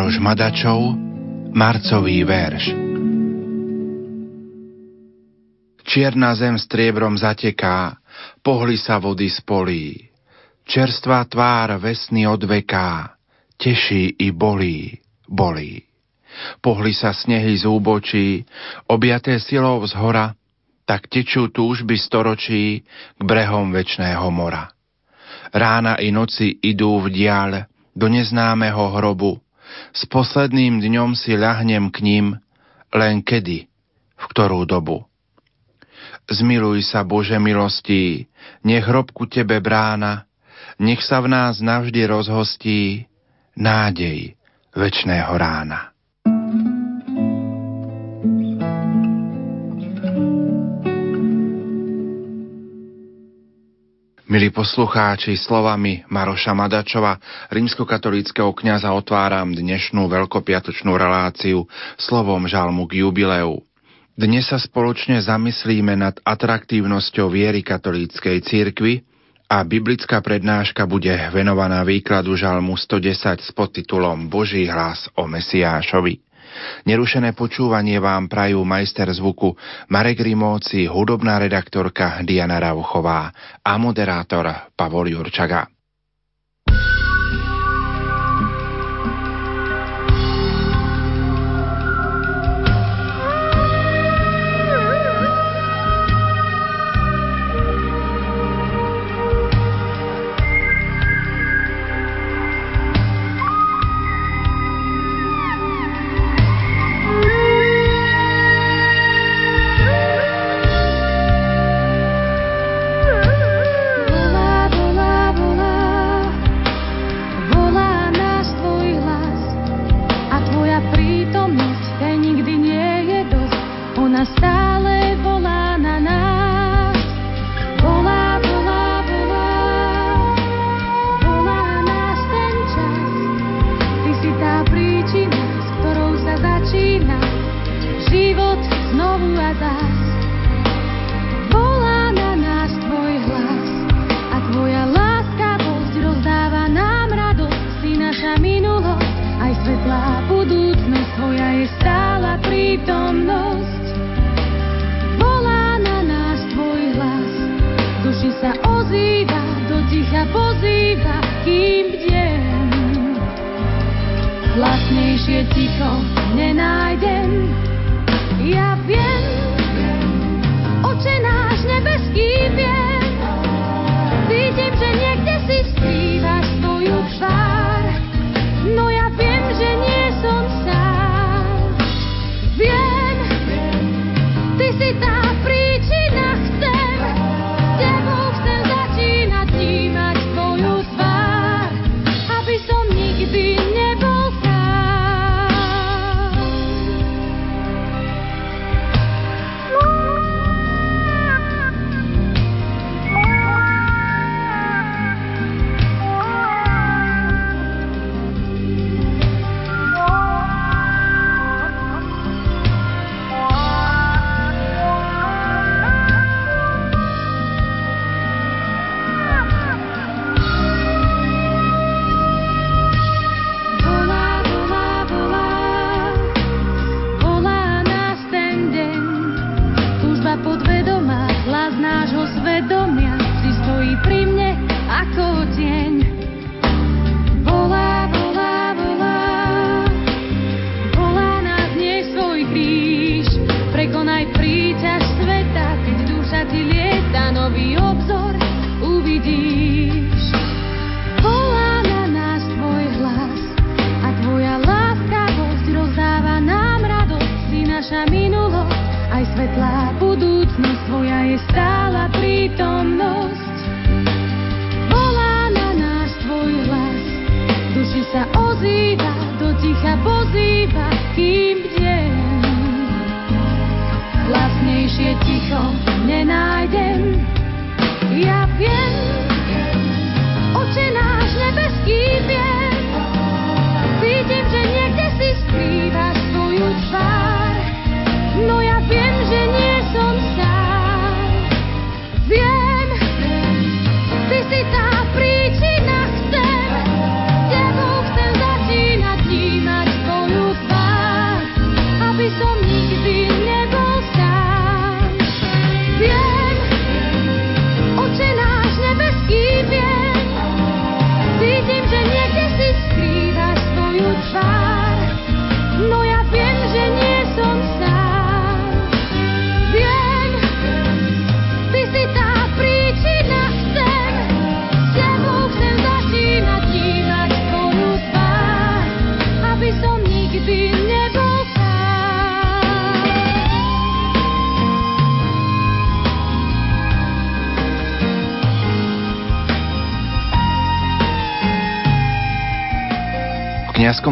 Maroš Madačov, marcový verš. Čierna zem striebrom zateká, pohli sa vody z polí. Čerstvá tvár vesny odveká, teší i bolí, bolí. Pohli sa snehy z úbočí, objaté silou z hora, tak tečú túžby storočí k brehom večného mora. Rána i noci idú v diaľ do neznámeho hrobu, s posledným dňom si ľahnem k ním, len kedy, v ktorú dobu. Zmiluj sa, Bože milostí, nech hrobku Tebe brána, nech sa v nás navždy rozhostí nádej večného rána. Milí poslucháči, slovami Maroša Madačova, rímskokatolického kňaza otváram dnešnú veľkopiatočnú reláciu slovom žalmu k jubileu. Dnes sa spoločne zamyslíme nad atraktívnosťou viery katolíckej cirkvy a biblická prednáška bude venovaná výkladu žalmu 110 s podtitulom Boží hlas o Mesiášovi. Nerušené počúvanie vám prajú majster zvuku Marek Rimóci, hudobná redaktorka Diana Rauchová a moderátor Pavol Jurčaga. znovu. Volá na nás tvoj hlas a tvoja láskavosť rozdáva nám radosť. Si naša minulosť, aj svetlá budúcnosť, tvoja je stála prítomnosť. Volá na nás tvoj hlas, duši sa ozýva, do ticha pozýva, kým bdiem. Hlasnejšie ticho nenájdem,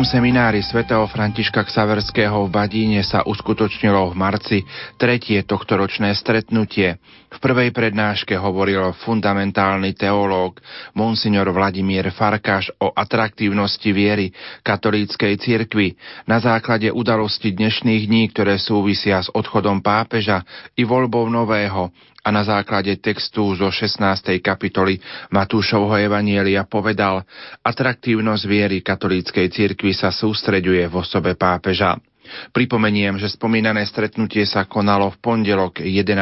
seminári svätého Františka Ksaverského v Badíne sa uskutočnilo v marci tretie tohtoročné stretnutie. V prvej prednáške hovoril fundamentálny teológ monsignor Vladimír Farkáš o atraktívnosti viery katolíckej cirkvi na základe udalosti dnešných dní, ktoré súvisia s odchodom pápeža i voľbou nového a na základe textu zo 16. kapitoly Matúšovho Evanielia povedal, atraktívnosť viery katolíckej cirkvi sa sústreďuje v osobe pápeža. Pripomeniem, že spomínané stretnutie sa konalo v pondelok 11.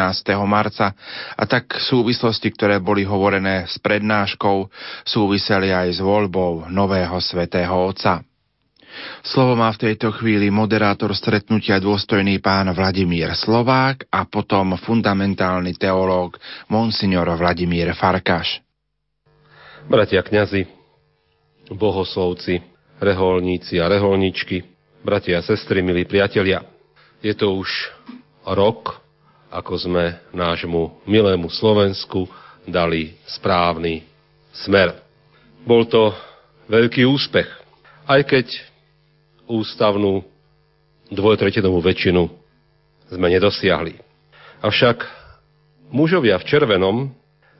marca a tak súvislosti, ktoré boli hovorené s prednáškou, súviseli aj s voľbou nového svätého Otca. Slovo má v tejto chvíli moderátor stretnutia dôstojný pán Vladimír Slovák a potom fundamentálny teológ monsignor Vladimír Farkaš. Bratia kňazi, bohoslovci, reholníci a reholničky, bratia a sestry, milí priatelia, je to už rok, ako sme nášmu milému Slovensku dali správny smer. Bol to veľký úspech, aj keď ústavnú dvojtretinovú väčšinu sme nedosiahli. Avšak mužovia v červenom,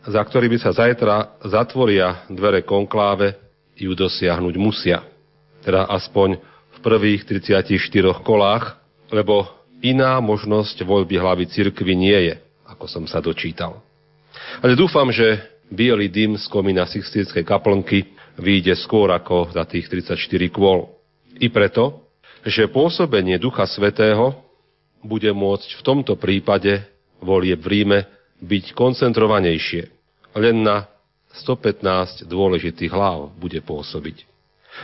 za ktorými sa zajtra zatvoria dvere konkláve, ju dosiahnuť musia. Teda aspoň v prvých 34 kolách, lebo iná možnosť voľby hlavy cirkvy nie je, ako som sa dočítal. Ale dúfam, že biely dym z komína Sixtínskej kaplnky vyjde skôr ako za tých 34 kôl. I preto, že pôsobenie Ducha Svetého bude môcť v tomto prípade volie v Ríme byť koncentrovanejšie. Len na 115 dôležitých hlav bude pôsobiť.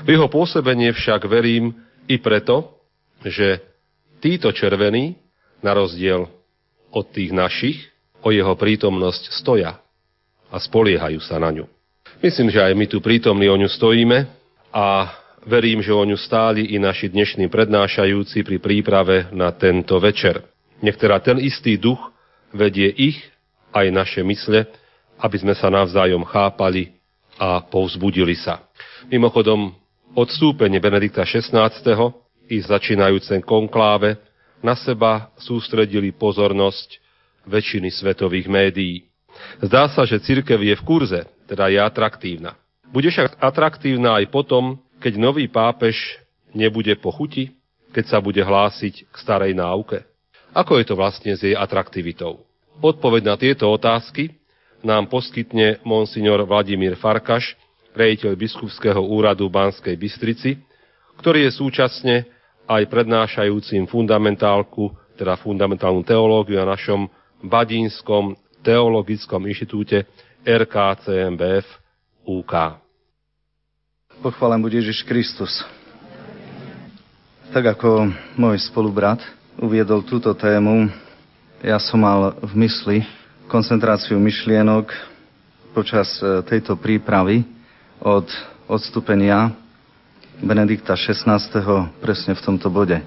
V jeho pôsobenie však verím i preto, že títo červení, na rozdiel od tých našich, o jeho prítomnosť stoja a spoliehajú sa na ňu. Myslím, že aj my tu prítomní o ňu stojíme a Verím, že o ňu stáli i naši dnešní prednášajúci pri príprave na tento večer. Nech teda ten istý duch vedie ich aj naše mysle, aby sme sa navzájom chápali a povzbudili sa. Mimochodom, odstúpenie Benedikta XVI. i začínajúce konkláve na seba sústredili pozornosť väčšiny svetových médií. Zdá sa, že cirkev je v kurze, teda je atraktívna. Bude však atraktívna aj potom, keď nový pápež nebude po chuti, keď sa bude hlásiť k starej náuke? Ako je to vlastne s jej atraktivitou? Odpoveď na tieto otázky nám poskytne monsignor Vladimír Farkaš, rejiteľ biskupského úradu Banskej Bystrici, ktorý je súčasne aj prednášajúcim fundamentálku, teda fundamentálnu teológiu na našom Badínskom teologickom inštitúte RKCMBF UK. Pochválen bude Ježiš Kristus. Tak ako môj spolubrat uviedol túto tému, ja som mal v mysli koncentráciu myšlienok počas e, tejto prípravy od odstúpenia Benedikta XVI. presne v tomto bode.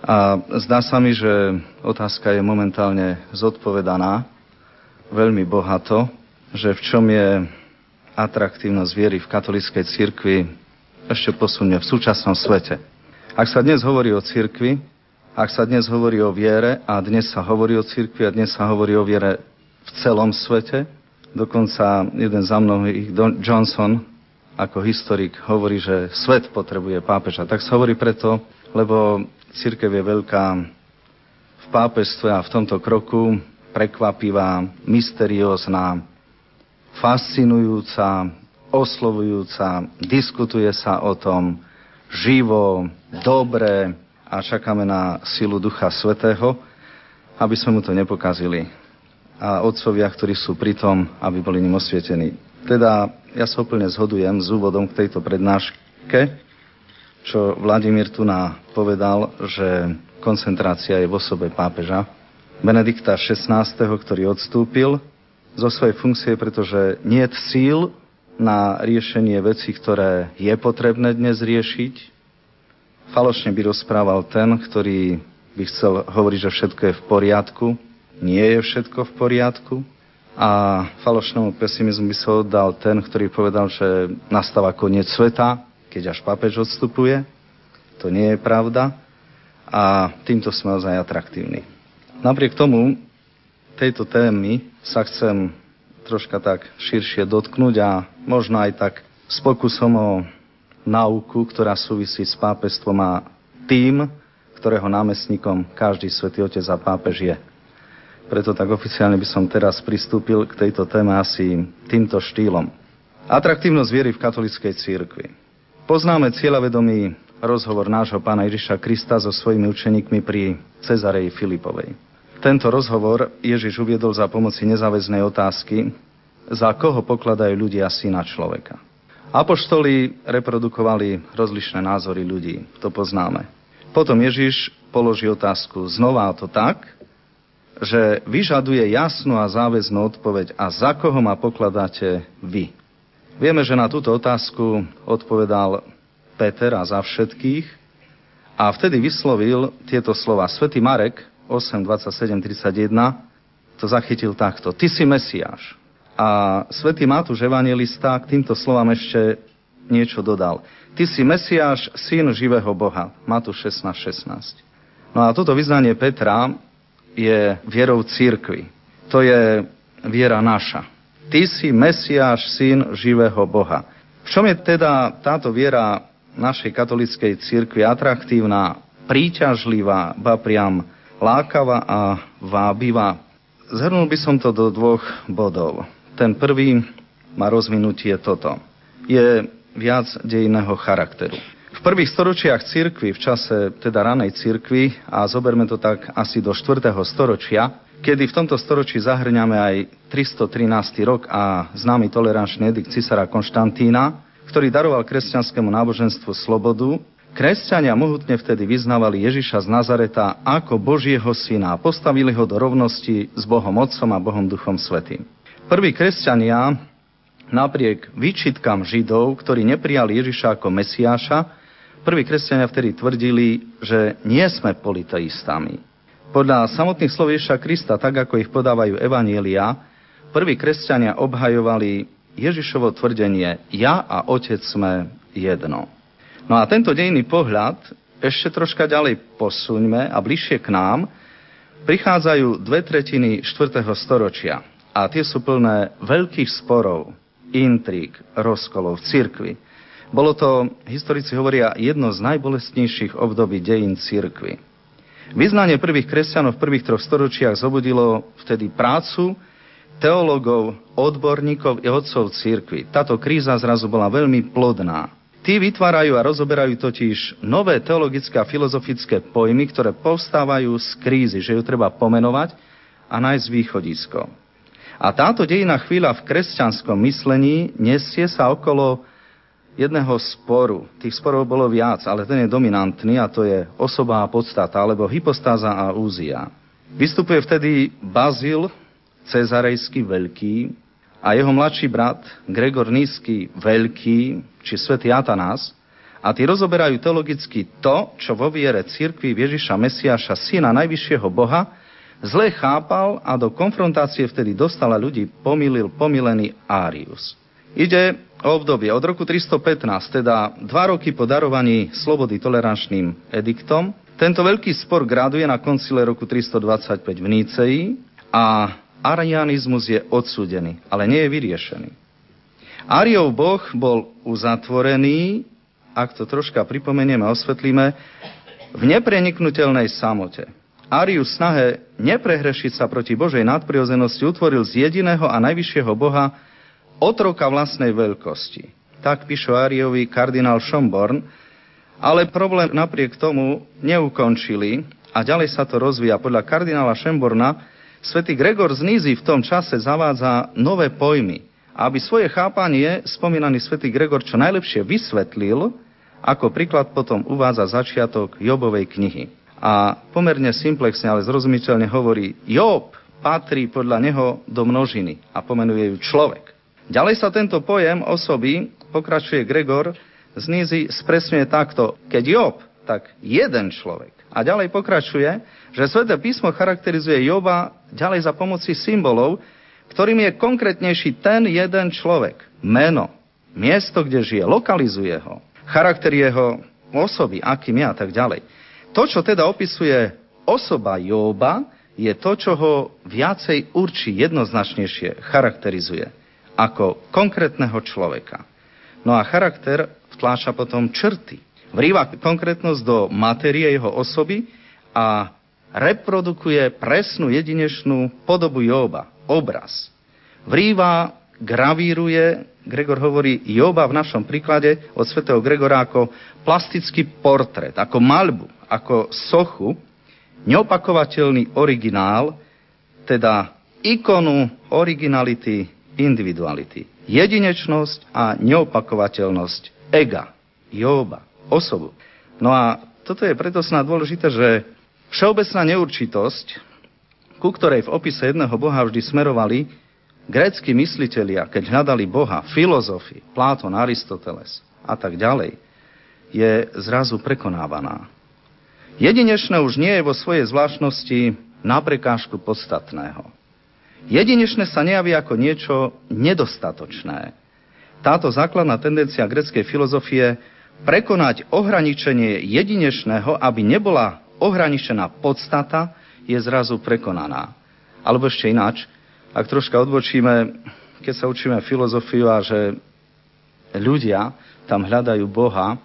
A zdá sa mi, že otázka je momentálne zodpovedaná veľmi bohato, že v čom je atraktívnosť viery v katolíckej cirkvi ešte posunie v súčasnom svete. Ak sa dnes hovorí o cirkvi, ak sa dnes hovorí o viere a dnes sa hovorí o cirkvi a dnes sa hovorí o viere v celom svete, dokonca jeden za mnohých, Johnson, ako historik, hovorí, že svet potrebuje pápeža. Tak sa hovorí preto, lebo církev je veľká v pápežstve a v tomto kroku prekvapivá, mysteriózna, fascinujúca, oslovujúca, diskutuje sa o tom živo, dobre a čakáme na silu Ducha Svetého, aby sme mu to nepokazili. A otcovia, ktorí sú pri tom, aby boli ním osvietení. Teda ja sa úplne zhodujem s úvodom k tejto prednáške, čo Vladimír tu povedal, že koncentrácia je v osobe pápeža Benedikta XVI., ktorý odstúpil zo svojej funkcie, pretože nie je síl na riešenie vecí, ktoré je potrebné dnes riešiť. Falošne by rozprával ten, ktorý by chcel hovoriť, že všetko je v poriadku. Nie je všetko v poriadku. A falošnému pesimizmu by sa oddal ten, ktorý povedal, že nastáva koniec sveta, keď až pápež odstupuje. to nie je pravda a týmto sme ozaj atraktívni. Napriek tomu tejto témy sa chcem troška tak širšie dotknúť a možno aj tak s pokusom o nauku, ktorá súvisí s pápestvom a tým, ktorého námestníkom každý svätý Otec a pápež je. Preto tak oficiálne by som teraz pristúpil k tejto téme asi týmto štýlom. Atraktívnosť viery v katolickej církvi. Poznáme cieľavedomý rozhovor nášho pána Ježiša Krista so svojimi učeníkmi pri Cezareji Filipovej. Tento rozhovor Ježiš uviedol za pomoci nezáväznej otázky, za koho pokladajú ľudia syna človeka. Apoštoli reprodukovali rozlišné názory ľudí, to poznáme. Potom Ježiš položí otázku znova to tak, že vyžaduje jasnú a záväznú odpoveď a za koho ma pokladáte vy. Vieme, že na túto otázku odpovedal Peter a za všetkých a vtedy vyslovil tieto slova. Svetý Marek 8, 27, 31 to zachytil takto. Ty si Mesiáš. A svätý Matúš evangelista k týmto slovám ešte niečo dodal. Ty si Mesiáš, syn živého Boha. Matúš 16, 16. No a toto vyznanie Petra je vierou církvy. To je viera naša. Ty si Mesiáš, syn živého Boha. V čom je teda táto viera našej katolickej církvy atraktívna, príťažlivá, ba priam lákavá a vábivá? Zhrnul by som to do dvoch bodov. Ten prvý má rozvinutie toto. Je viac dejného charakteru. V prvých storočiach cirkvy, v čase teda ranej cirkvy, a zoberme to tak asi do 4. storočia, kedy v tomto storočí zahrňame aj 313. rok a známy tolerančný edikt cisára Konštantína, ktorý daroval kresťanskému náboženstvu slobodu, kresťania mohutne vtedy vyznávali Ježiša z Nazareta ako Božieho syna a postavili ho do rovnosti s Bohom Otcom a Bohom Duchom Svetým. Prví kresťania napriek výčitkám Židov, ktorí neprijali Ježiša ako Mesiáša, Prví kresťania vtedy tvrdili, že nie sme politeistami. Podľa samotných slov Ježiša Krista, tak ako ich podávajú evanielia, prví kresťania obhajovali Ježišovo tvrdenie ja a Otec sme jedno. No a tento dejný pohľad ešte troška ďalej posuňme a bližšie k nám prichádzajú dve tretiny 4. storočia a tie sú plné veľkých sporov, intrík, rozkolov v cirkvi. Bolo to, historici hovoria, jedno z najbolestnejších období dejín církvy. Vyznanie prvých kresťanov v prvých troch storočiach zobudilo vtedy prácu teologov, odborníkov i odcov církvy. Táto kríza zrazu bola veľmi plodná. Tí vytvárajú a rozoberajú totiž nové teologické a filozofické pojmy, ktoré povstávajú z krízy, že ju treba pomenovať a nájsť východisko. A táto dejná chvíľa v kresťanskom myslení nesie sa okolo jedného sporu. Tých sporov bolo viac, ale ten je dominantný a to je osoba a podstata, alebo hypostáza a úzia. Vystupuje vtedy Bazil, Cezarejský veľký, a jeho mladší brat Gregor Nízky veľký, či svätý Atanás, a tí rozoberajú teologicky to, čo vo viere církvy Ježiša Mesiáša, syna najvyššieho Boha, zle chápal a do konfrontácie vtedy dostala ľudí pomýlil pomilený Árius. Ide o obdobie od roku 315, teda dva roky po darovaní slobody tolerančným ediktom. Tento veľký spor graduje na koncile roku 325 v Níceji a arianizmus je odsúdený, ale nie je vyriešený. Ariov boh bol uzatvorený, ak to troška pripomenieme a osvetlíme, v nepreniknutelnej samote. Arius snahe neprehrešiť sa proti Božej nadprirozenosti utvoril z jediného a najvyššieho Boha otroka vlastnej veľkosti. Tak píšu Ariovi kardinál Schomborn, ale problém napriek tomu neukončili a ďalej sa to rozvíja. Podľa kardinála Schomborna svätý Gregor z Nízy v tom čase zavádza nové pojmy. Aby svoje chápanie spomínaný svätý Gregor čo najlepšie vysvetlil, ako príklad potom uvádza začiatok Jobovej knihy. A pomerne simplexne, ale zrozumiteľne hovorí, Job patrí podľa neho do množiny a pomenuje ju človek. Ďalej sa tento pojem osoby, pokračuje Gregor, z Nízy spresňuje takto. Keď Job, tak jeden človek. A ďalej pokračuje, že Sveté písmo charakterizuje Joba ďalej za pomoci symbolov, ktorým je konkrétnejší ten jeden človek. Meno, miesto, kde žije, lokalizuje ho. Charakter jeho osoby, akým ja a tak ďalej. To, čo teda opisuje osoba Jóba, je to, čo ho viacej určí, jednoznačnejšie charakterizuje ako konkrétneho človeka. No a charakter vtláča potom črty. Vrýva konkrétnosť do materie jeho osoby a reprodukuje presnú jedinečnú podobu Jóba, obraz. Vrýva, gravíruje, Gregor hovorí Jóba v našom príklade od svätého Gregora ako plastický portrét, ako malbu, ako sochu, neopakovateľný originál, teda ikonu originality, individuality. Jedinečnosť a neopakovateľnosť ega, Jóba, osobu. No a toto je preto snad dôležité, že všeobecná neurčitosť, ku ktorej v opise jedného Boha vždy smerovali grécky myslitelia, keď hľadali Boha, filozofi, Pláton, Aristoteles a tak ďalej, je zrazu prekonávaná. Jedinečné už nie je vo svojej zvláštnosti na prekážku podstatného. Jedinečné sa nejaví ako niečo nedostatočné. Táto základná tendencia greckej filozofie prekonať ohraničenie jedinečného, aby nebola ohraničená podstata, je zrazu prekonaná. Alebo ešte ináč, ak troška odbočíme, keď sa učíme filozofiu a že ľudia tam hľadajú Boha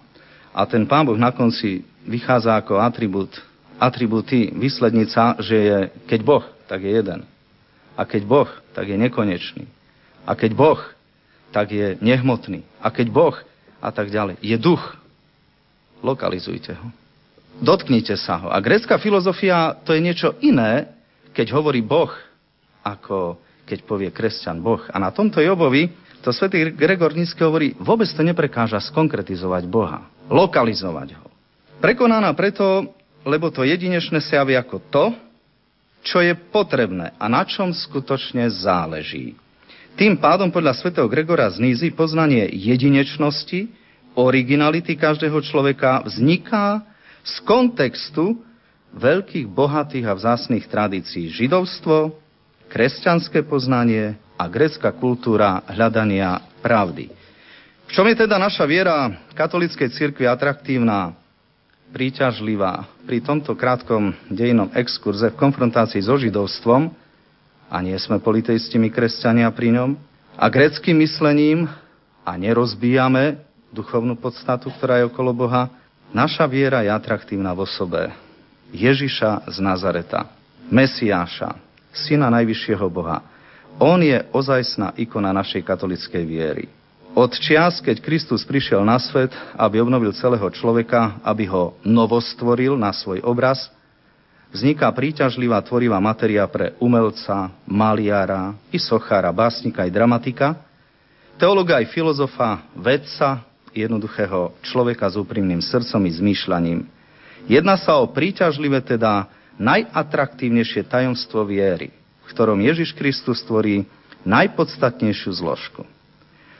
a ten Pán Boh na konci vychádza ako atribút, atribúty výslednica, že je, keď Boh, tak je jeden. A keď Boh, tak je nekonečný. A keď Boh, tak je nehmotný. A keď Boh, a tak ďalej. Je duch. Lokalizujte ho. Dotknite sa ho. A grécka filozofia to je niečo iné, keď hovorí Boh, ako keď povie kresťan Boh. A na tomto Jobovi to svätý Gregor Nízky hovorí, vôbec to neprekáža skonkretizovať Boha, lokalizovať ho. Prekonaná preto, lebo to jedinečné sa javí ako to, čo je potrebné a na čom skutočne záleží. Tým pádom podľa svätého Gregora z Nízy poznanie jedinečnosti, originality každého človeka vzniká z kontextu veľkých, bohatých a vzácných tradícií. Židovstvo, kresťanské poznanie a grecká kultúra hľadania pravdy. V čom je teda naša viera katolíckej cirkvi atraktívna, príťažlivá pri tomto krátkom dejinom exkurze v konfrontácii so židovstvom, a nie sme politeisti my kresťania pri ňom, a greckým myslením a nerozbíjame duchovnú podstatu, ktorá je okolo Boha, naša viera je atraktívna v osobe Ježiša z Nazareta, Mesiáša, syna najvyššieho Boha. On je ozajstná ikona našej katolickej viery. Od čias, keď Kristus prišiel na svet, aby obnovil celého človeka, aby ho novostvoril na svoj obraz, vzniká príťažlivá tvorivá materia pre umelca, maliara, i sochára, básnika, i dramatika, teologa aj filozofa, vedca, jednoduchého človeka s úprimným srdcom i zmýšľaním. Jedná sa o príťažlivé, teda najatraktívnejšie tajomstvo viery, v ktorom Ježiš Kristus tvorí najpodstatnejšiu zložku.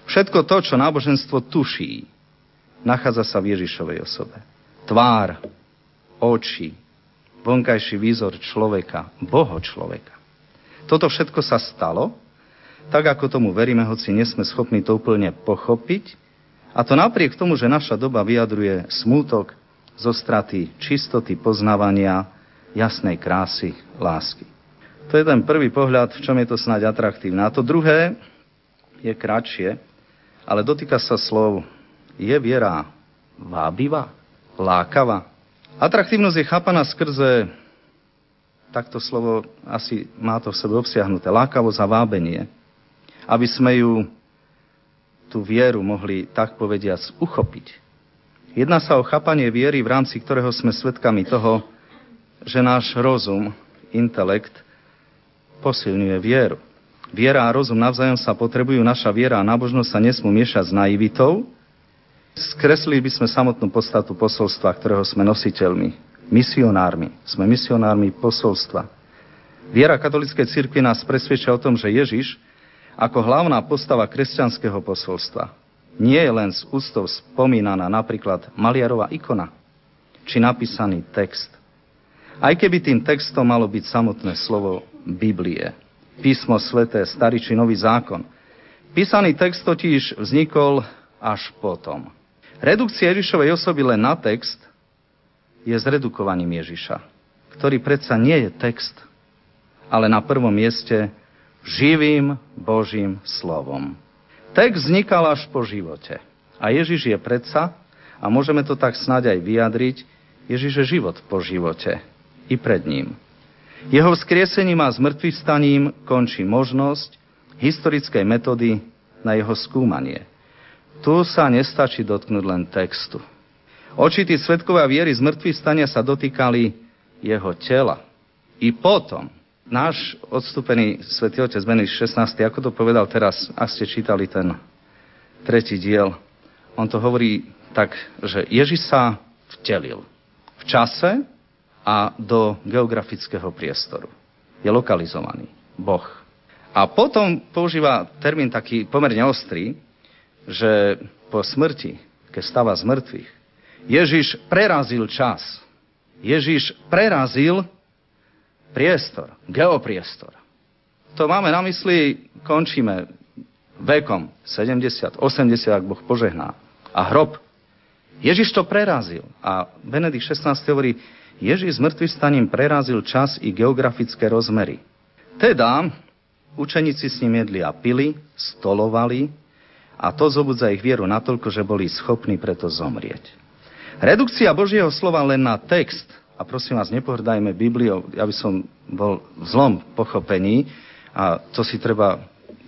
Všetko to, čo náboženstvo tuší, nachádza sa v Ježišovej osobe. Tvár, oči, vonkajší výzor človeka, boho človeka. Toto všetko sa stalo, tak ako tomu veríme, hoci nesme schopní to úplne pochopiť, a to napriek tomu, že naša doba vyjadruje smútok zo straty čistoty poznávania, jasnej krásy, lásky. To je ten prvý pohľad, v čom je to snáď atraktívne. A to druhé je kratšie, ale dotýka sa slov, je viera vábivá, lákavá, Atraktívnosť je chápaná skrze, takto slovo asi má to v sebe obsiahnuté, lákavosť a vábenie, aby sme ju, tú vieru, mohli tak povediac uchopiť. Jedná sa o chápanie viery, v rámci ktorého sme svedkami toho, že náš rozum, intelekt, posilňuje vieru. Viera a rozum navzájom sa potrebujú, naša viera a nábožnosť sa nesmú miešať s naivitou, Skreslili by sme samotnú podstatu posolstva, ktorého sme nositeľmi, misionármi. Sme misionármi posolstva. Viera katolíckej cirkvi nás presvedčia o tom, že Ježiš, ako hlavná postava kresťanského posolstva, nie je len z ústov spomínaná napríklad maliarová ikona, či napísaný text. Aj keby tým textom malo byť samotné slovo Biblie, písmo sveté, starý či nový zákon. Písaný text totiž vznikol až potom. Redukcia Ježišovej osoby len na text je zredukovaním Ježiša, ktorý predsa nie je text, ale na prvom mieste živým Božím slovom. Text vznikal až po živote. A Ježiš je predsa, a môžeme to tak snáď aj vyjadriť, Ježiš je život po živote i pred ním. Jeho vzkriesením a zmrtvých staním končí možnosť historickej metódy na jeho skúmanie. Tu sa nestačí dotknúť len textu. Očití svetkovia viery z mŕtvych stania sa dotýkali jeho tela. I potom náš odstúpený svätý otec Benedikt 16, ako to povedal teraz, ak ste čítali ten tretí diel, on to hovorí tak, že Ježiš sa vtelil v čase a do geografického priestoru. Je lokalizovaný. Boh. A potom používa termín taký pomerne ostrý, že po smrti, keď stáva z mŕtvych, Ježiš prerazil čas. Ježiš prerazil priestor, geopriestor. To máme na mysli, končíme vekom 70, 80, ak Boh požehná. A hrob. Ježiš to prerazil. A Benedikt 16 hovorí, Ježiš s mŕtvych staním prerazil čas i geografické rozmery. Teda, učeníci s ním jedli a pili, stolovali a to zobudza ich vieru natoľko, že boli schopní preto zomrieť. Redukcia Božieho slova len na text, a prosím vás, nepohrdajme Bibliou, ja by som bol v zlom pochopení a to si treba,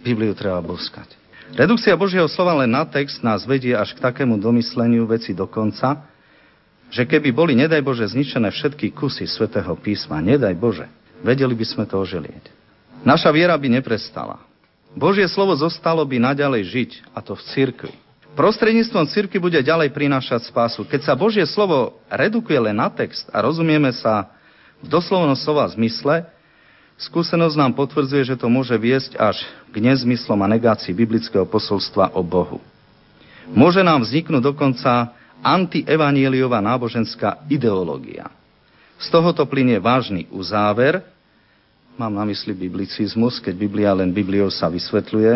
Bibliu treba boskať. Redukcia Božieho slova len na text nás vedie až k takému domysleniu veci do konca, že keby boli, nedaj Bože, zničené všetky kusy svätého písma, nedaj Bože, vedeli by sme to oželieť. Naša viera by neprestala. Božie slovo zostalo by naďalej žiť, a to v cirkvi. Prostredníctvom cirkvi bude ďalej prinášať spásu. Keď sa Božie slovo redukuje len na text a rozumieme sa v doslovnom slova zmysle, skúsenosť nám potvrdzuje, že to môže viesť až k nezmyslom a negácii biblického posolstva o Bohu. Môže nám vzniknúť dokonca antievanieliová náboženská ideológia. Z tohoto plinie vážny uzáver, mám na mysli biblicizmus, keď Biblia len Bibliou sa vysvetľuje,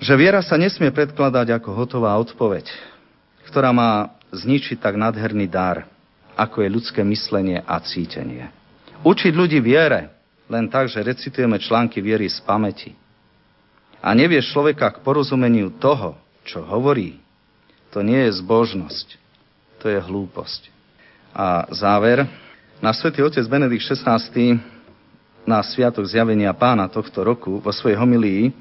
že viera sa nesmie predkladať ako hotová odpoveď, ktorá má zničiť tak nádherný dar, ako je ľudské myslenie a cítenie. Učiť ľudí viere len tak, že recitujeme články viery z pamäti a nevieš človeka k porozumeniu toho, čo hovorí, to nie je zbožnosť, to je hlúposť. A záver, na svätý otec Benedikt XVI na Sviatok zjavenia pána tohto roku vo svojej homilii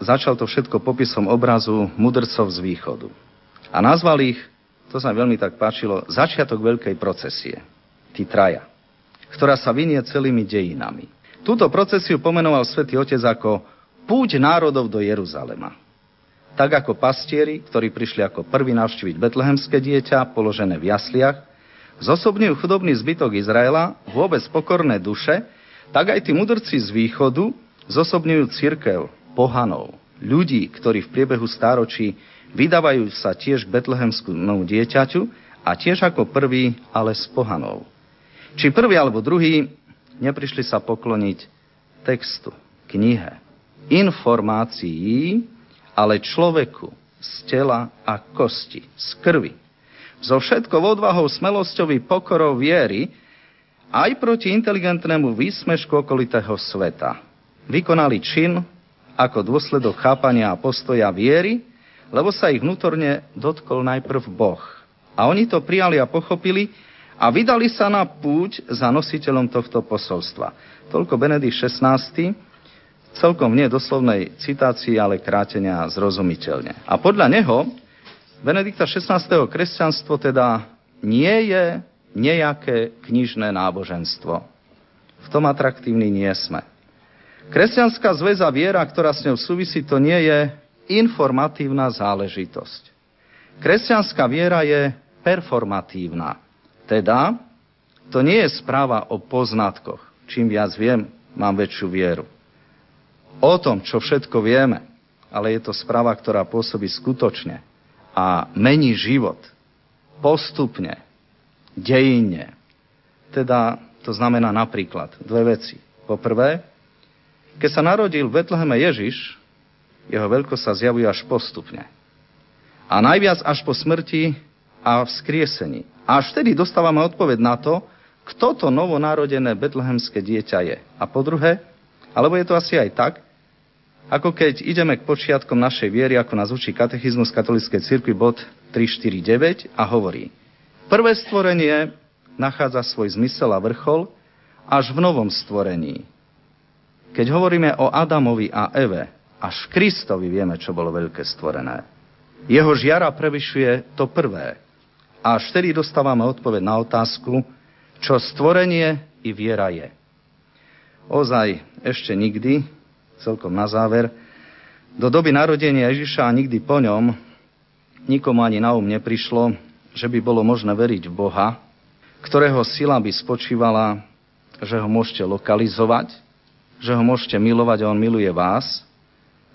začal to všetko popisom obrazu mudrcov z východu. A nazval ich, to sa mi veľmi tak páčilo, začiatok veľkej procesie. Tí traja. Ktorá sa vynie celými dejinami. Túto procesiu pomenoval svätý Otec ako púť národov do Jeruzalema. Tak ako pastieri, ktorí prišli ako prvý navštíviť betlehemské dieťa, položené v jasliach, zosobňujú chudobný zbytok Izraela, vôbec pokorné duše, tak aj tí mudrci z východu zosobňujú církev, pohanov, ľudí, ktorí v priebehu stáročí vydávajú sa tiež k betlehemskému dieťaťu a tiež ako prvý, ale z pohanov. Či prvý alebo druhý neprišli sa pokloniť textu, knihe, informácií, ale človeku z tela a kosti, z krvi. So všetkou odvahou, smelosťou i pokorou viery, aj proti inteligentnému výsmešku okolitého sveta. Vykonali čin ako dôsledok chápania a postoja viery, lebo sa ich vnútorne dotkol najprv Boh. A oni to prijali a pochopili a vydali sa na púť za nositeľom tohto posolstva. Toľko Benedikt 16 celkom nie doslovnej citácii, ale krátenia zrozumiteľne. A podľa neho Benedikta 16. kresťanstvo teda nie je nejaké knižné náboženstvo. V tom atraktívny nie sme. Kresťanská zväza viera, ktorá s ňou súvisí, to nie je informatívna záležitosť. Kresťanská viera je performatívna. Teda, to nie je správa o poznatkoch. Čím viac viem, mám väčšiu vieru o tom, čo všetko vieme, ale je to správa, ktorá pôsobí skutočne a mení život postupne, dejinne. Teda to znamená napríklad dve veci. Po prvé, keď sa narodil v Betleheme Ježiš, jeho veľkosť sa zjavuje až postupne. A najviac až po smrti a vzkriesení. A až vtedy dostávame odpoveď na to, kto to novonarodené betlehemské dieťa je. A po druhé, alebo je to asi aj tak, ako keď ideme k počiatkom našej viery, ako nás učí katechizmus katolíckej cirkvi bod 349 a hovorí, prvé stvorenie nachádza svoj zmysel a vrchol až v novom stvorení. Keď hovoríme o Adamovi a Eve, až Kristovi vieme, čo bolo veľké stvorené. Jeho žiara prevyšuje to prvé. A až vtedy dostávame odpoveď na otázku, čo stvorenie i viera je. Ozaj, ešte nikdy, celkom na záver, do doby narodenia Ježiša a nikdy po ňom nikomu ani na um neprišlo, že by bolo možné veriť v Boha, ktorého sila by spočívala, že ho môžete lokalizovať, že ho môžete milovať a on miluje vás,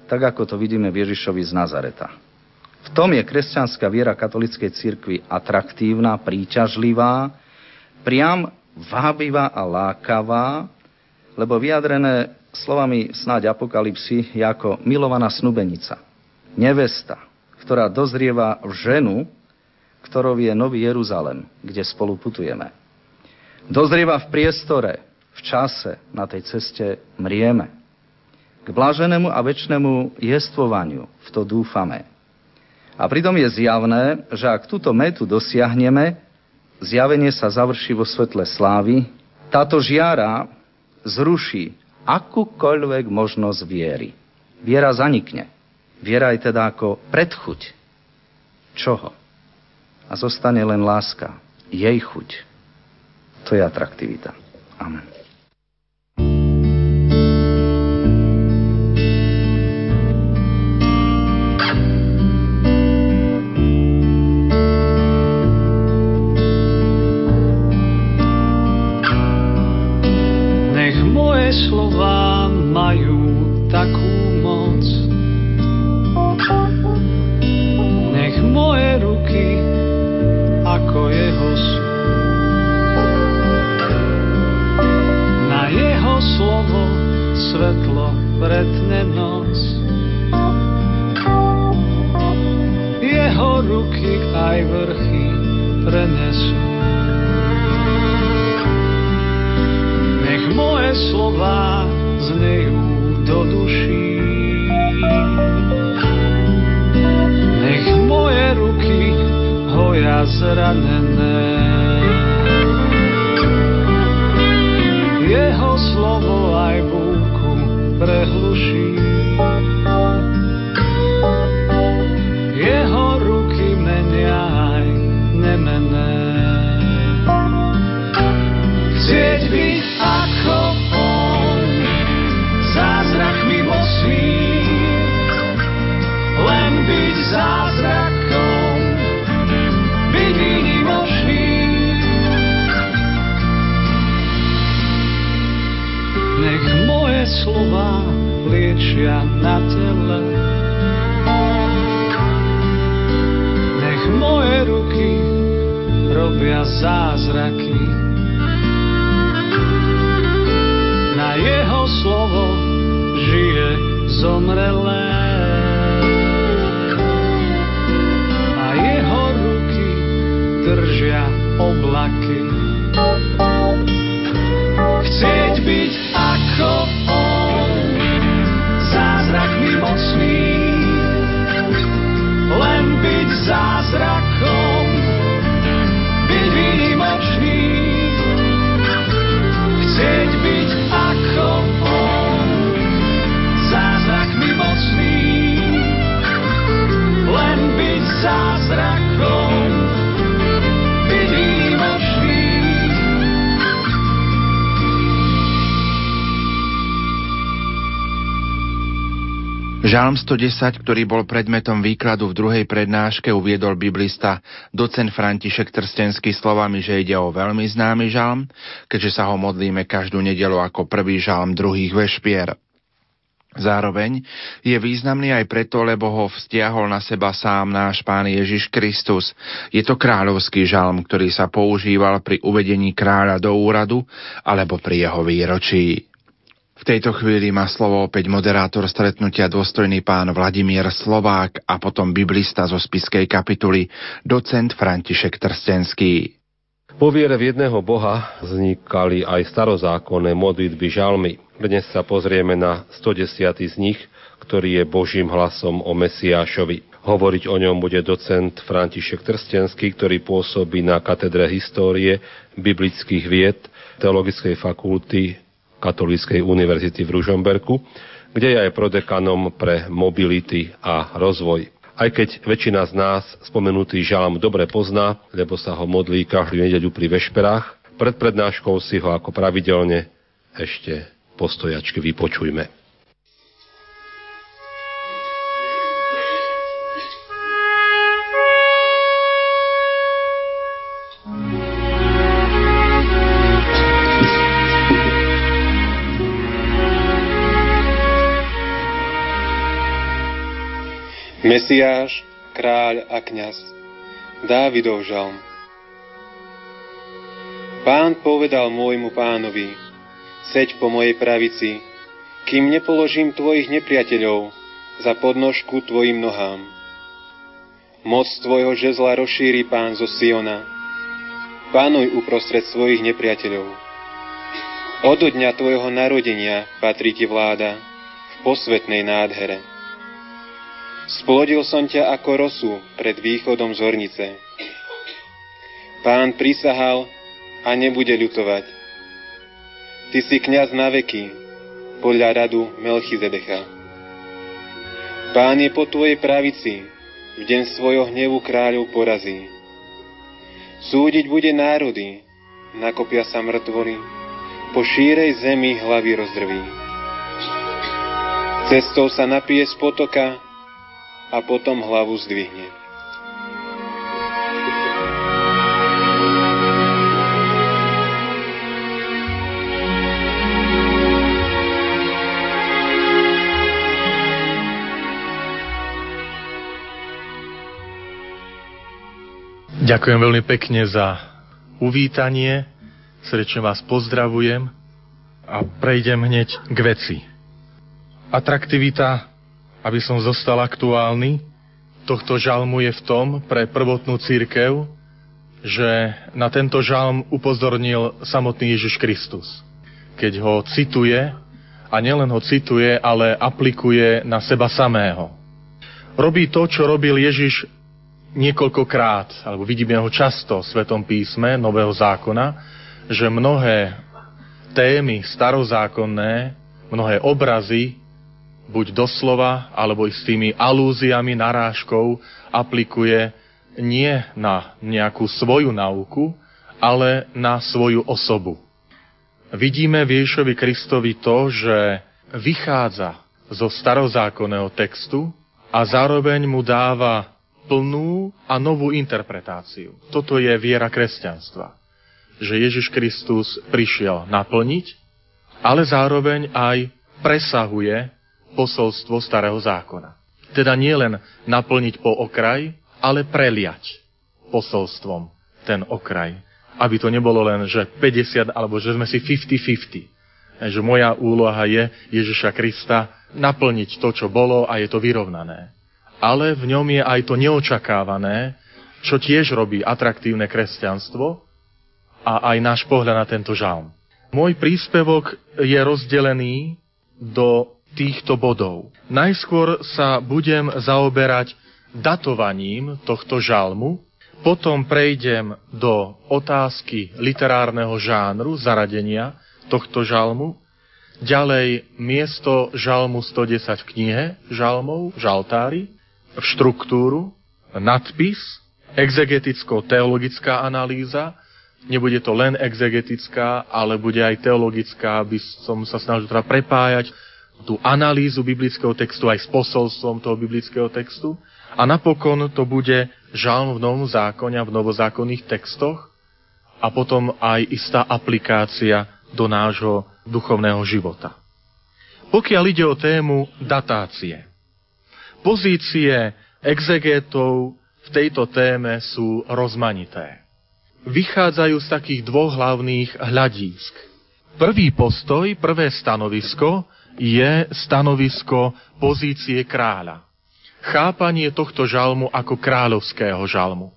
tak ako to vidíme v Ježišovi z Nazareta. V tom je kresťanská viera katolíckej cirkvi atraktívna, príťažlivá, priam vábivá a lákavá, lebo vyjadrené slovami snáď apokalipsy je ako milovaná snubenica, nevesta, ktorá dozrieva v ženu, ktorou je Nový Jeruzalem, kde spolu putujeme. Dozrieva v priestore, v čase, na tej ceste mrieme. K bláženému a väčšnému jestvovaniu v to dúfame. A pritom je zjavné, že ak túto metu dosiahneme, zjavenie sa završí vo svetle slávy, táto žiara zruší akúkoľvek možnosť viery. Viera zanikne. Viera je teda ako predchuť. Čoho? A zostane len láska. Jej chuť. To je atraktivita. Amen. Žalm 110, ktorý bol predmetom výkladu v druhej prednáške, uviedol biblista docen František Trstenský slovami, že ide o veľmi známy žalm, keďže sa ho modlíme každú nedelu ako prvý žalm druhých vešpier. Zároveň je významný aj preto, lebo ho vztiahol na seba sám náš Pán Ježiš Kristus. Je to kráľovský žalm, ktorý sa používal pri uvedení kráľa do úradu alebo pri jeho výročí. V tejto chvíli má slovo opäť moderátor stretnutia dôstojný pán Vladimír Slovák a potom biblista zo spiskej kapituly, docent František Trstenský. Po viere v jedného Boha vznikali aj starozákonné modlitby žalmy. Dnes sa pozrieme na 110. z nich, ktorý je Božím hlasom o Mesiášovi. Hovoriť o ňom bude docent František Trstenský, ktorý pôsobí na katedre histórie biblických vied Teologickej fakulty Katolíckej univerzity v Ružomberku, kde je aj prodekanom pre mobility a rozvoj. Aj keď väčšina z nás spomenutý žalm dobre pozná, lebo sa ho modlí každú nedeľu pri vešperách, pred prednáškou si ho ako pravidelne ešte postojačky vypočujme. Mesiáš, kráľ a kňaz, Dávidov žalm. Pán povedal môjmu pánovi, seď po mojej pravici, kým nepoložím tvojich nepriateľov za podnožku tvojim nohám. Moc tvojho žezla rozšíri pán zo Siona. Pánuj uprostred svojich nepriateľov. Od dňa tvojho narodenia patrí ti vláda v posvetnej nádhere. Splodil som ťa ako rosu pred východom z hornice. Pán prisahal a nebude ľutovať. Ty si kňaz na veky, podľa radu Melchizedecha. Pán je po tvojej pravici, v deň svojho hnevu kráľov porazí. Súdiť bude národy, nakopia sa mŕtvoly, po šírej zemi hlavy rozdrví. Cestou sa napije z potoka, a potom hlavu zdvihne. Ďakujem veľmi pekne za uvítanie, srdečne vás pozdravujem a prejdem hneď k veci. Atraktivita aby som zostal aktuálny, tohto žalmu je v tom pre prvotnú církev, že na tento žalm upozornil samotný Ježiš Kristus. Keď ho cituje, a nielen ho cituje, ale aplikuje na seba samého. Robí to, čo robil Ježiš niekoľkokrát, alebo vidíme ho často v Svetom písme Nového zákona, že mnohé témy starozákonné, mnohé obrazy buď doslova, alebo i s tými alúziami, narážkou aplikuje nie na nejakú svoju nauku, ale na svoju osobu. Vidíme v Ježišovi Kristovi to, že vychádza zo starozákonného textu a zároveň mu dáva plnú a novú interpretáciu. Toto je viera kresťanstva. Že Ježiš Kristus prišiel naplniť, ale zároveň aj presahuje posolstvo starého zákona. Teda nie len naplniť po okraj, ale preliať posolstvom ten okraj. Aby to nebolo len, že 50, alebo že sme si 50-50. Že moja úloha je Ježiša Krista naplniť to, čo bolo a je to vyrovnané. Ale v ňom je aj to neočakávané, čo tiež robí atraktívne kresťanstvo a aj náš pohľad na tento žalm. Môj príspevok je rozdelený do týchto bodov. Najskôr sa budem zaoberať datovaním tohto žalmu, potom prejdem do otázky literárneho žánru, zaradenia tohto žalmu, ďalej miesto žalmu 110 v knihe žalmov, žaltári, v štruktúru, nadpis, exegeticko-teologická analýza, nebude to len exegetická, ale bude aj teologická, aby som sa snažil teda prepájať tú analýzu biblického textu aj s posolstvom toho biblického textu. A napokon to bude žalm v Novom zákone a v novozákonných textoch a potom aj istá aplikácia do nášho duchovného života. Pokiaľ ide o tému datácie, pozície exegétov v tejto téme sú rozmanité. Vychádzajú z takých dvoch hlavných hľadísk. Prvý postoj, prvé stanovisko je stanovisko pozície kráľa. Chápanie tohto žalmu ako kráľovského žalmu.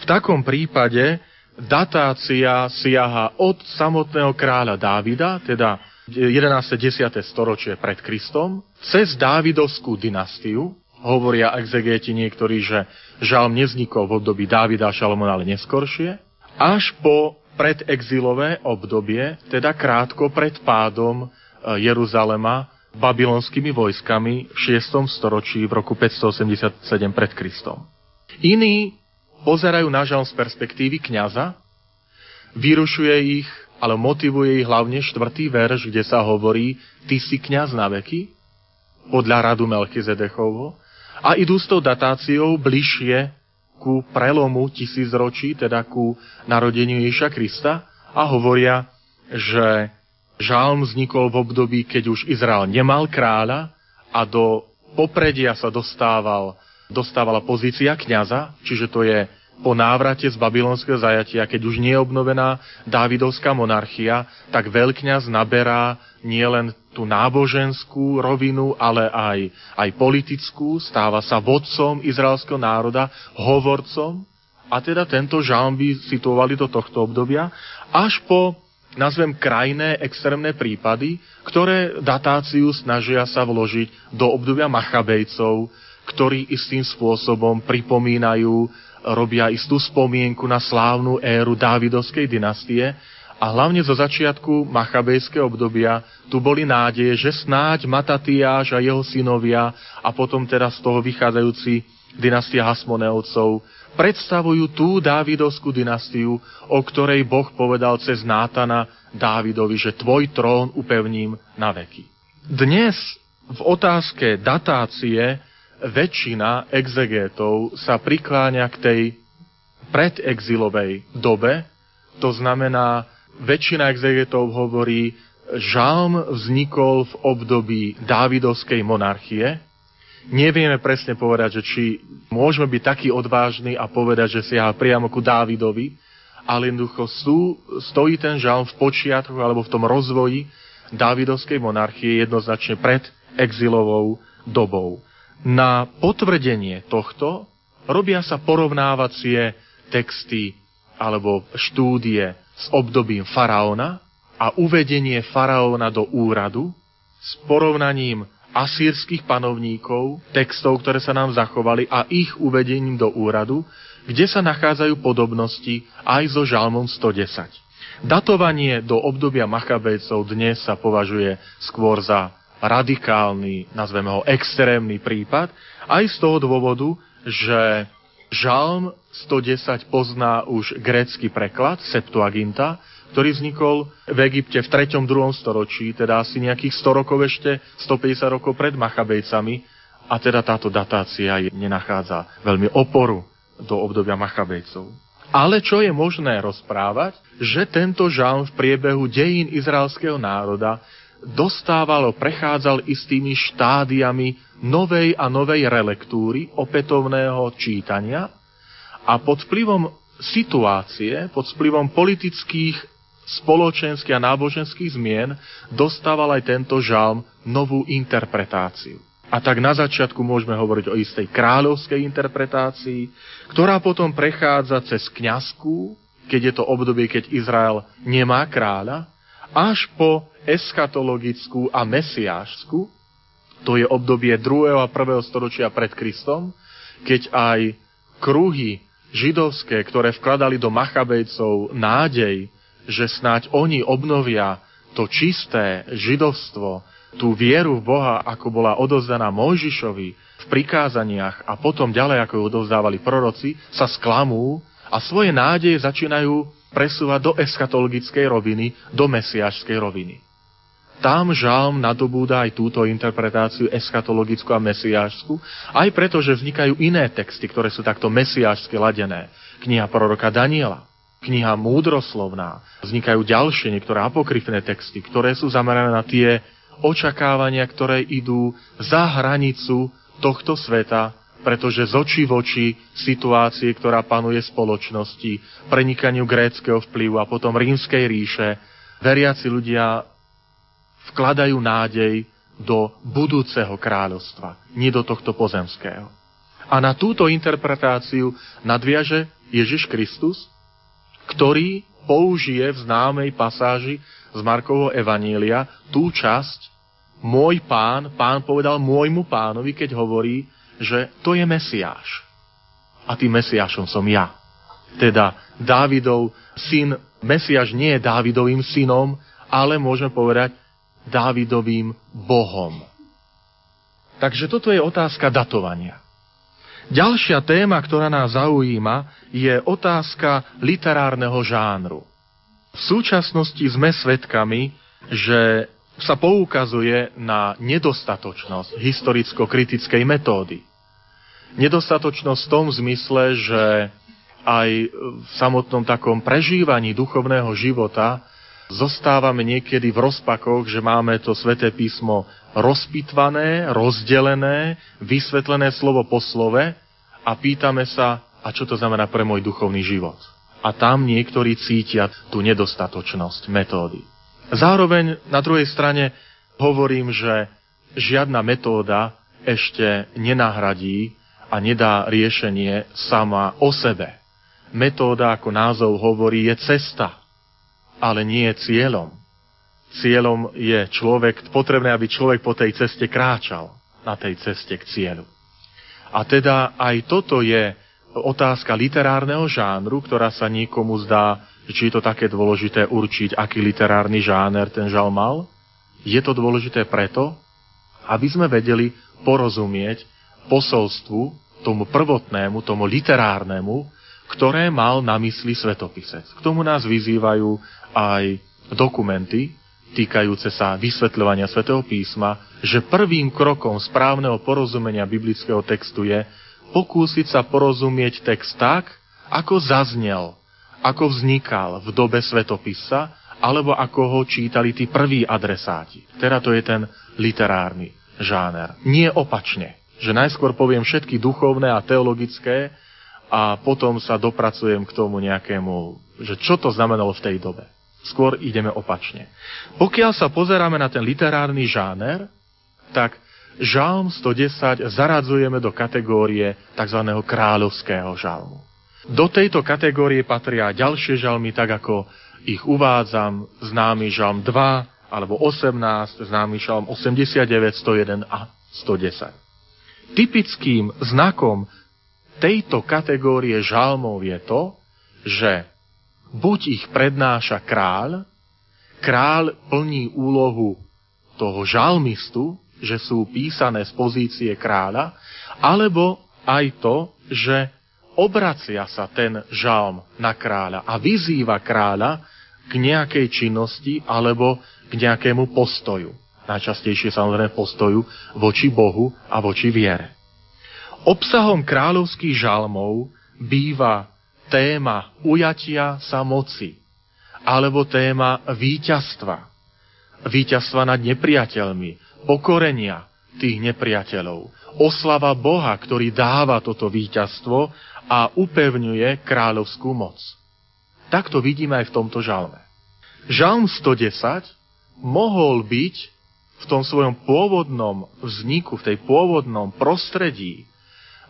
V takom prípade datácia siaha od samotného kráľa Dávida, teda 11. 10. storočie pred Kristom, cez Dávidovskú dynastiu, hovoria exegéti niektorí, že žalm nevznikol v období Dávida a Šalomona, ale neskoršie, až po predexilové obdobie, teda krátko pred pádom Jeruzalema babylonskými vojskami v 6. storočí v roku 587 pred Kristom. Iní pozerajú na žalm z perspektívy kňaza, vyrušuje ich, ale motivuje ich hlavne štvrtý verš, kde sa hovorí Ty si kňaz na veky, podľa radu Melchizedechovho, a idú s tou datáciou bližšie ku prelomu tisícročí, teda ku narodeniu Ježiša Krista a hovoria, že žalm vznikol v období, keď už Izrael nemal kráľa a do popredia sa dostával, dostávala pozícia kňaza, čiže to je po návrate z babylonského zajatia, keď už nie je obnovená Dávidovská monarchia, tak veľkňaz naberá nielen tú náboženskú rovinu, ale aj, aj politickú, stáva sa vodcom izraelského národa, hovorcom, a teda tento žalm by situovali do tohto obdobia, až po, nazvem, krajné extrémne prípady, ktoré datáciu snažia sa vložiť do obdobia Machabejcov, ktorí istým spôsobom pripomínajú robia istú spomienku na slávnu éru Dávidovskej dynastie a hlavne zo začiatku machabejského obdobia tu boli nádeje, že snáď Matatiáš a jeho synovia a potom teda z toho vychádzajúci dynastia Hasmoneovcov predstavujú tú Dávidovskú dynastiu, o ktorej Boh povedal cez Nátana Dávidovi, že tvoj trón upevním na veky. Dnes v otázke datácie väčšina exegétov sa prikláňa k tej predexilovej dobe, to znamená, väčšina exegétov hovorí, žalm vznikol v období Dávidovskej monarchie. Nevieme presne povedať, že či môžeme byť takí odvážni a povedať, že siaha priamo ku Dávidovi, ale jednoducho sú, stojí ten žalm v počiatku alebo v tom rozvoji Dávidovskej monarchie jednoznačne pred exilovou dobou. Na potvrdenie tohto robia sa porovnávacie texty alebo štúdie s obdobím faraóna a uvedenie faraóna do úradu s porovnaním asýrskych panovníkov, textov, ktoré sa nám zachovali a ich uvedením do úradu, kde sa nachádzajú podobnosti aj so žalmom 110. Datovanie do obdobia Machabejcov dnes sa považuje skôr za radikálny, nazveme ho extrémny prípad, aj z toho dôvodu, že Žalm 110 pozná už grécky preklad Septuaginta, ktorý vznikol v Egypte v 3. 2. storočí, teda asi nejakých 100 rokov ešte, 150 rokov pred Machabejcami, a teda táto datácia nenachádza veľmi oporu do obdobia Machabejcov. Ale čo je možné rozprávať, že tento žalm v priebehu dejín izraelského národa dostávalo, prechádzal istými štádiami novej a novej relektúry, opätovného čítania a pod vplyvom situácie, pod vplyvom politických, spoločenských a náboženských zmien dostával aj tento žalm novú interpretáciu. A tak na začiatku môžeme hovoriť o istej kráľovskej interpretácii, ktorá potom prechádza cez kňazskú, keď je to obdobie, keď Izrael nemá kráľa, až po eschatologickú a mesiášskú, to je obdobie 2. a 1. storočia pred Kristom, keď aj kruhy židovské, ktoré vkladali do Machabejcov nádej, že snáď oni obnovia to čisté židovstvo, tú vieru v Boha, ako bola odozdaná Mojžišovi v prikázaniach a potom ďalej, ako ju odovzdávali proroci, sa sklamú a svoje nádeje začínajú presúvať do eschatologickej roviny, do mesiašskej roviny. Tam žalm nadobúda aj túto interpretáciu eschatologickú a mesiášskú, aj preto, že vznikajú iné texty, ktoré sú takto mesiášsky ladené. Kniha proroka Daniela, kniha múdroslovná, vznikajú ďalšie, niektoré apokryfné texty, ktoré sú zamerané na tie očakávania, ktoré idú za hranicu tohto sveta pretože z očí v oči situácie, ktorá panuje spoločnosti, prenikaniu gréckého vplyvu a potom rímskej ríše, veriaci ľudia vkladajú nádej do budúceho kráľovstva, nie do tohto pozemského. A na túto interpretáciu nadviaže Ježiš Kristus, ktorý použije v známej pasáži z Markovho Evanília tú časť môj pán, pán povedal môjmu pánovi, keď hovorí, že to je Mesiáš. A tým Mesiášom som ja. Teda Dávidov syn, Mesiáš nie je Dávidovým synom, ale môžeme povedať Dávidovým Bohom. Takže toto je otázka datovania. Ďalšia téma, ktorá nás zaujíma, je otázka literárneho žánru. V súčasnosti sme svedkami, že sa poukazuje na nedostatočnosť historicko-kritickej metódy. Nedostatočnosť v tom zmysle, že aj v samotnom takom prežívaní duchovného života zostávame niekedy v rozpakoch, že máme to sväté písmo rozpitvané, rozdelené, vysvetlené slovo po slove a pýtame sa, a čo to znamená pre môj duchovný život. A tam niektorí cítia tú nedostatočnosť metódy. Zároveň na druhej strane hovorím, že žiadna metóda ešte nenahradí a nedá riešenie sama o sebe. Metóda, ako názov hovorí, je cesta ale nie je cieľom. Cieľom je človek, potrebné, aby človek po tej ceste kráčal na tej ceste k cieľu. A teda aj toto je otázka literárneho žánru, ktorá sa niekomu zdá, či je to také dôležité určiť, aký literárny žáner ten žal mal. Je to dôležité preto, aby sme vedeli porozumieť posolstvu, tomu prvotnému, tomu literárnemu, ktoré mal na mysli svetopisec. K tomu nás vyzývajú aj dokumenty týkajúce sa vysvetľovania svätého písma, že prvým krokom správneho porozumenia biblického textu je pokúsiť sa porozumieť text tak, ako zaznel, ako vznikal v dobe svetopisa, alebo ako ho čítali tí prví adresáti. Teda to je ten literárny žáner. Nie opačne, že najskôr poviem všetky duchovné a teologické a potom sa dopracujem k tomu nejakému, že čo to znamenalo v tej dobe. Skôr ideme opačne. Pokiaľ sa pozeráme na ten literárny žáner, tak žalm 110 zaradzujeme do kategórie tzv. kráľovského žalmu. Do tejto kategórie patria ďalšie žalmy, tak ako ich uvádzam, známy žalm 2 alebo 18, známy žalm 89, 101 a 110. Typickým znakom tejto kategórie žalmov je to, že buď ich prednáša kráľ, kráľ plní úlohu toho žalmistu, že sú písané z pozície kráľa, alebo aj to, že obracia sa ten žalm na kráľa a vyzýva kráľa k nejakej činnosti alebo k nejakému postoju. Najčastejšie samozrejme postoju voči Bohu a voči viere. Obsahom kráľovských žalmov býva téma ujatia sa moci, alebo téma víťazstva. Víťazstva nad nepriateľmi, pokorenia tých nepriateľov. Oslava Boha, ktorý dáva toto víťazstvo a upevňuje kráľovskú moc. Tak to vidíme aj v tomto žalme. Žalm 110 mohol byť v tom svojom pôvodnom vzniku, v tej pôvodnom prostredí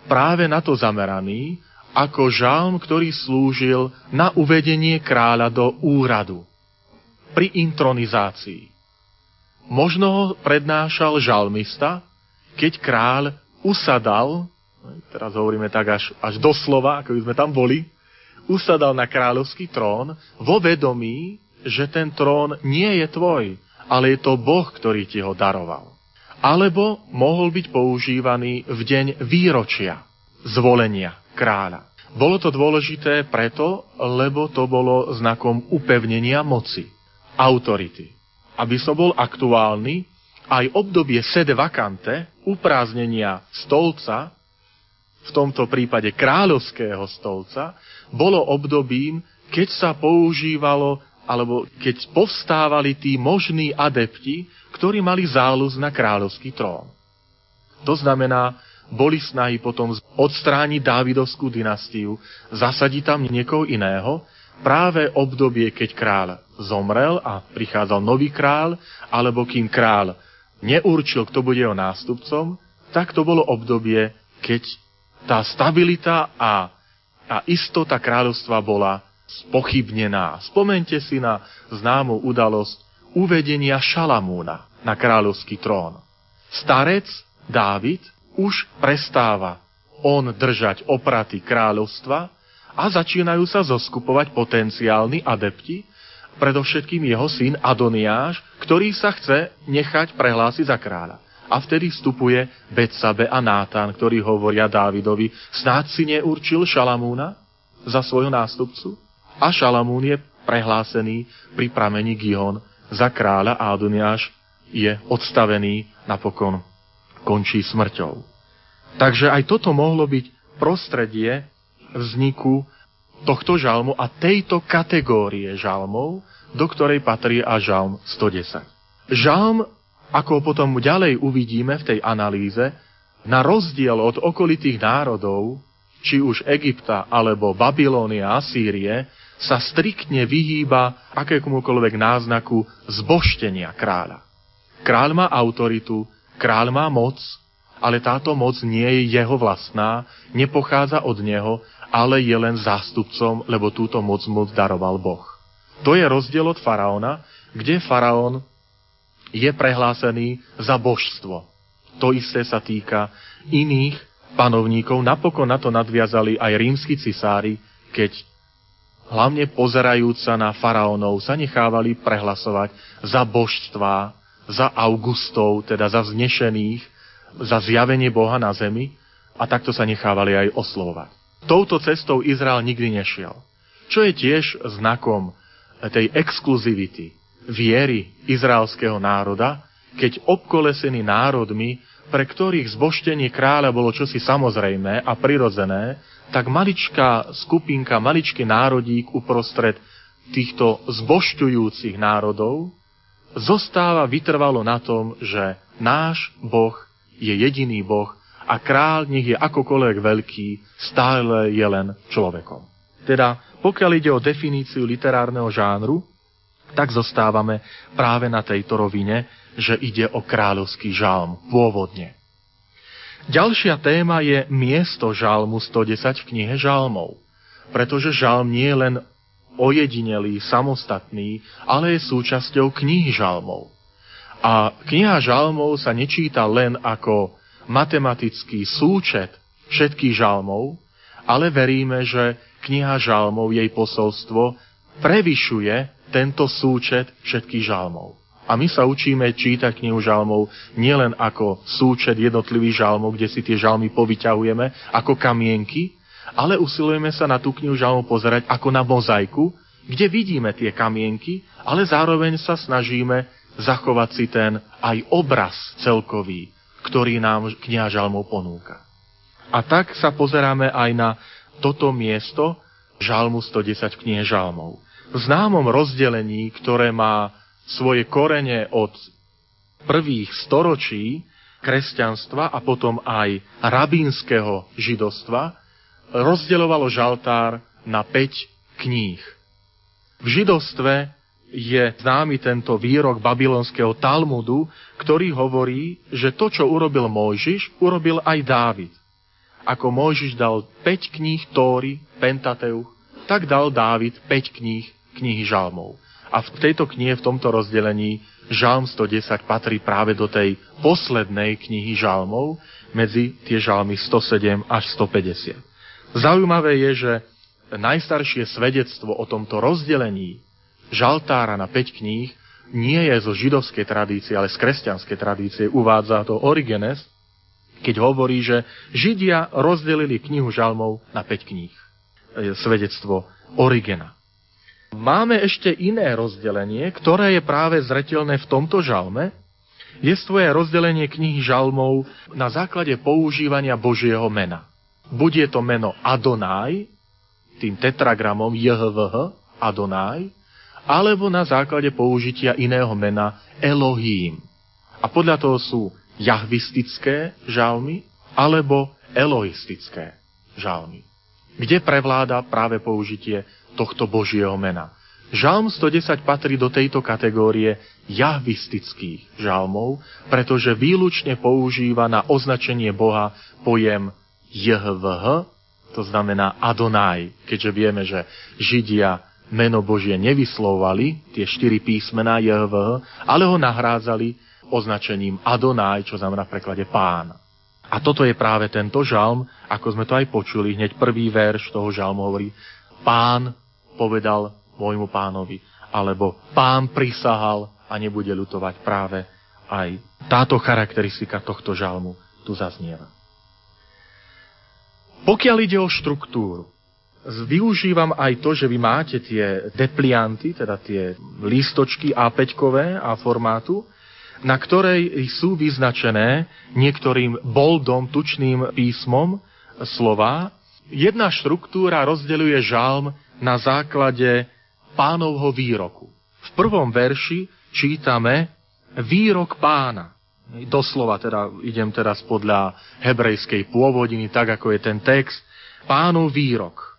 práve na to zameraný, ako žalm, ktorý slúžil na uvedenie kráľa do úradu pri intronizácii. Možno ho prednášal žalmista, keď kráľ usadal, teraz hovoríme tak až, až doslova, ako by sme tam boli, usadal na kráľovský trón vo vedomí, že ten trón nie je tvoj, ale je to Boh, ktorý ti ho daroval. Alebo mohol byť používaný v deň výročia zvolenia kráľa. Bolo to dôležité preto, lebo to bolo znakom upevnenia moci, autority. Aby som bol aktuálny, aj obdobie sede vakante, upráznenia stolca, v tomto prípade kráľovského stolca, bolo obdobím, keď sa používalo, alebo keď povstávali tí možní adepti, ktorí mali záľuz na kráľovský trón. To znamená, boli snahy potom odstrániť Dávidovskú dynastiu, zasadiť tam niekoho iného, práve obdobie, keď kráľ zomrel a prichádzal nový kráľ, alebo kým kráľ neurčil, kto bude jeho nástupcom, tak to bolo obdobie, keď tá stabilita a, a istota kráľovstva bola spochybnená. Spomente si na známu udalosť uvedenia Šalamúna na kráľovský trón. Starec Dávid už prestáva on držať opraty kráľovstva a začínajú sa zoskupovať potenciálni adepti, predovšetkým jeho syn Adoniáš, ktorý sa chce nechať prehlásiť za kráľa. A vtedy vstupuje Betsabe a Nátan, ktorí hovoria Dávidovi, snáď si neurčil Šalamúna za svojho nástupcu? A Šalamún je prehlásený pri pramení Gihon za kráľa a Adoniáš je odstavený napokon končí smrťou. Takže aj toto mohlo byť prostredie vzniku tohto žalmu a tejto kategórie žalmov, do ktorej patrí a žalm 110. Žalm, ako potom ďalej uvidíme v tej analýze, na rozdiel od okolitých národov, či už Egypta alebo Babilónia a Sýrie, sa striktne vyhýba akékomukoľvek náznaku zboštenia kráľa. Kráľ má autoritu, kráľ má moc, ale táto moc nie je jeho vlastná, nepochádza od neho, ale je len zástupcom, lebo túto moc mu daroval Boh. To je rozdiel od faraóna, kde faraón je prehlásený za božstvo. To isté sa týka iných panovníkov. Napokon na to nadviazali aj rímsky cisári, keď hlavne pozerajúc sa na faraónov sa nechávali prehlasovať za božstvá, za Augustov, teda za vznešených, za zjavenie Boha na zemi a takto sa nechávali aj oslovovať. Touto cestou Izrael nikdy nešiel. Čo je tiež znakom tej exkluzivity viery izraelského národa, keď obkolesený národmi, pre ktorých zboštenie kráľa bolo čosi samozrejmé a prirodzené, tak maličká skupinka, maličký národík uprostred týchto zbošťujúcich národov zostáva vytrvalo na tom, že náš Boh je jediný Boh a král, nech je akokoľvek veľký, stále je len človekom. Teda, pokiaľ ide o definíciu literárneho žánru, tak zostávame práve na tejto rovine, že ide o kráľovský žalm pôvodne. Ďalšia téma je miesto žalmu 110 v knihe žalmov, pretože žalm nie je len ojedinelý, samostatný, ale je súčasťou knihy žalmov. A kniha žalmov sa nečíta len ako matematický súčet všetkých žalmov, ale veríme, že kniha žalmov, jej posolstvo, prevyšuje tento súčet všetkých žalmov. A my sa učíme čítať knihu žalmov nielen ako súčet jednotlivých žalmov, kde si tie žalmy povyťahujeme ako kamienky, ale usilujeme sa na tú knihu žalmov pozerať ako na mozaiku, kde vidíme tie kamienky, ale zároveň sa snažíme zachovať si ten aj obraz celkový, ktorý nám kniha žalmov ponúka. A tak sa pozeráme aj na toto miesto žalmu 110 v žalmov. V známom rozdelení, ktoré má svoje korene od prvých storočí kresťanstva a potom aj rabínskeho židovstva, rozdeľovalo žaltár na 5 kníh. V židovstve je známy tento výrok babylonského Talmudu, ktorý hovorí, že to, čo urobil Mojžiš, urobil aj Dávid. Ako Mojžiš dal 5 kníh Tóry, Pentateuch, tak dal Dávid 5 kníh, knihy žalmov. A v tejto knihe, v tomto rozdelení, žalm 110 patrí práve do tej poslednej knihy žalmov, medzi tie žalmy 107 až 150. Zaujímavé je, že najstaršie svedectvo o tomto rozdelení žaltára na 5 kníh nie je zo židovskej tradície, ale z kresťanskej tradície. Uvádza to Origenes, keď hovorí, že Židia rozdelili knihu žalmov na 5 kníh. Je svedectvo Origena. Máme ešte iné rozdelenie, ktoré je práve zretelné v tomto žalme. Je svoje rozdelenie knihy žalmov na základe používania Božieho mena. Buď je to meno Adonaj, tým tetragramom JHVH, Adonaj, alebo na základe použitia iného mena Elohím. A podľa toho sú jahvistické žalmy alebo elohistické žalmy. kde prevláda práve použitie tohto Božieho mena. Žalm 110 patrí do tejto kategórie jahvistických žalmov, pretože výlučne používa na označenie Boha pojem JHVH, to znamená Adonai, keďže vieme, že Židia meno Božie nevyslovali, tie štyri písmená JHVH, ale ho nahrádzali označením Adonai, čo znamená v preklade pán. A toto je práve tento žalm, ako sme to aj počuli, hneď prvý verš toho žalmu hovorí, pán povedal môjmu pánovi, alebo pán prisahal a nebude ľutovať práve aj táto charakteristika tohto žalmu tu zaznieva. Pokiaľ ide o štruktúru, využívam aj to, že vy máte tie deplianty, teda tie lístočky A5 a formátu, na ktorej sú vyznačené niektorým boldom, tučným písmom slova. Jedna štruktúra rozdeľuje žalm na základe pánovho výroku. V prvom verši čítame výrok pána. Doslova teda idem teraz podľa hebrejskej pôvodiny, tak ako je ten text, pánov výrok.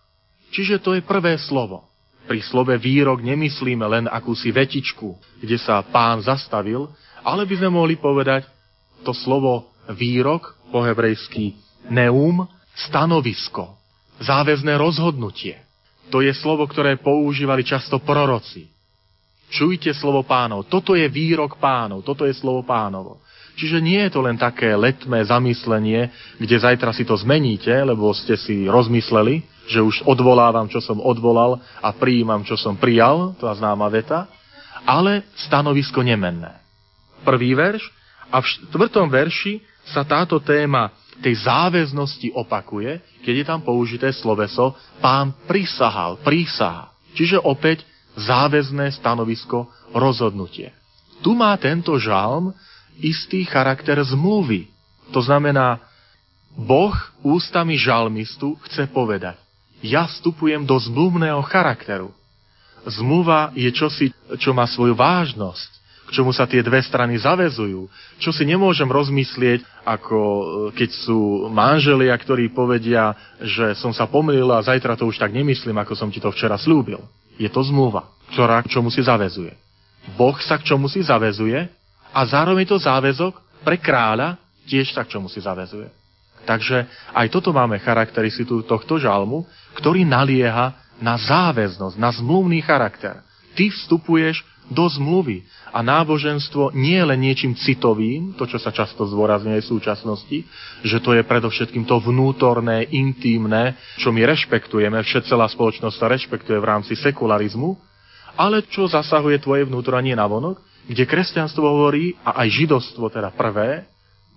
Čiže to je prvé slovo. Pri slove výrok nemyslíme len akúsi vetičku, kde sa pán zastavil, ale by sme mohli povedať to slovo výrok, po hebrejsky neum, stanovisko, záväzné rozhodnutie. To je slovo, ktoré používali často proroci. Čujte slovo pánov. Toto je výrok pánov. Toto je slovo pánovo. Čiže nie je to len také letmé zamyslenie, kde zajtra si to zmeníte, lebo ste si rozmysleli, že už odvolávam, čo som odvolal a prijímam, čo som prijal, je známa veta, ale stanovisko nemenné. Prvý verš a v štvrtom verši sa táto téma tej záväznosti opakuje, keď je tam použité sloveso pán prisahal, prísaha. Čiže opäť záväzné stanovisko, rozhodnutie. Tu má tento žalm istý charakter zmluvy. To znamená, Boh ústami žalmistu chce povedať, ja vstupujem do zmluvného charakteru. Zmluva je čosi, čo má svoju vážnosť čomu sa tie dve strany zavezujú. Čo si nemôžem rozmyslieť, ako e, keď sú manželia, ktorí povedia, že som sa pomýlil a zajtra to už tak nemyslím, ako som ti to včera slúbil. Je to zmluva, ktorá k čomu si zavezuje. Boh sa k čomu si zavezuje a zároveň to záväzok pre kráľa tiež sa k čomu si zavezuje. Takže aj toto máme charakteristiku tohto žalmu, ktorý nalieha na záväznosť, na zmluvný charakter. Ty vstupuješ do zmluvy. A náboženstvo nie je len niečím citovým, to, čo sa často zdôrazňuje v súčasnosti, že to je predovšetkým to vnútorné, intímne, čo my rešpektujeme, všetcelá spoločnosť sa rešpektuje v rámci sekularizmu, ale čo zasahuje tvoje vnútro a nie navonok, kde kresťanstvo hovorí, a aj židovstvo teda prvé,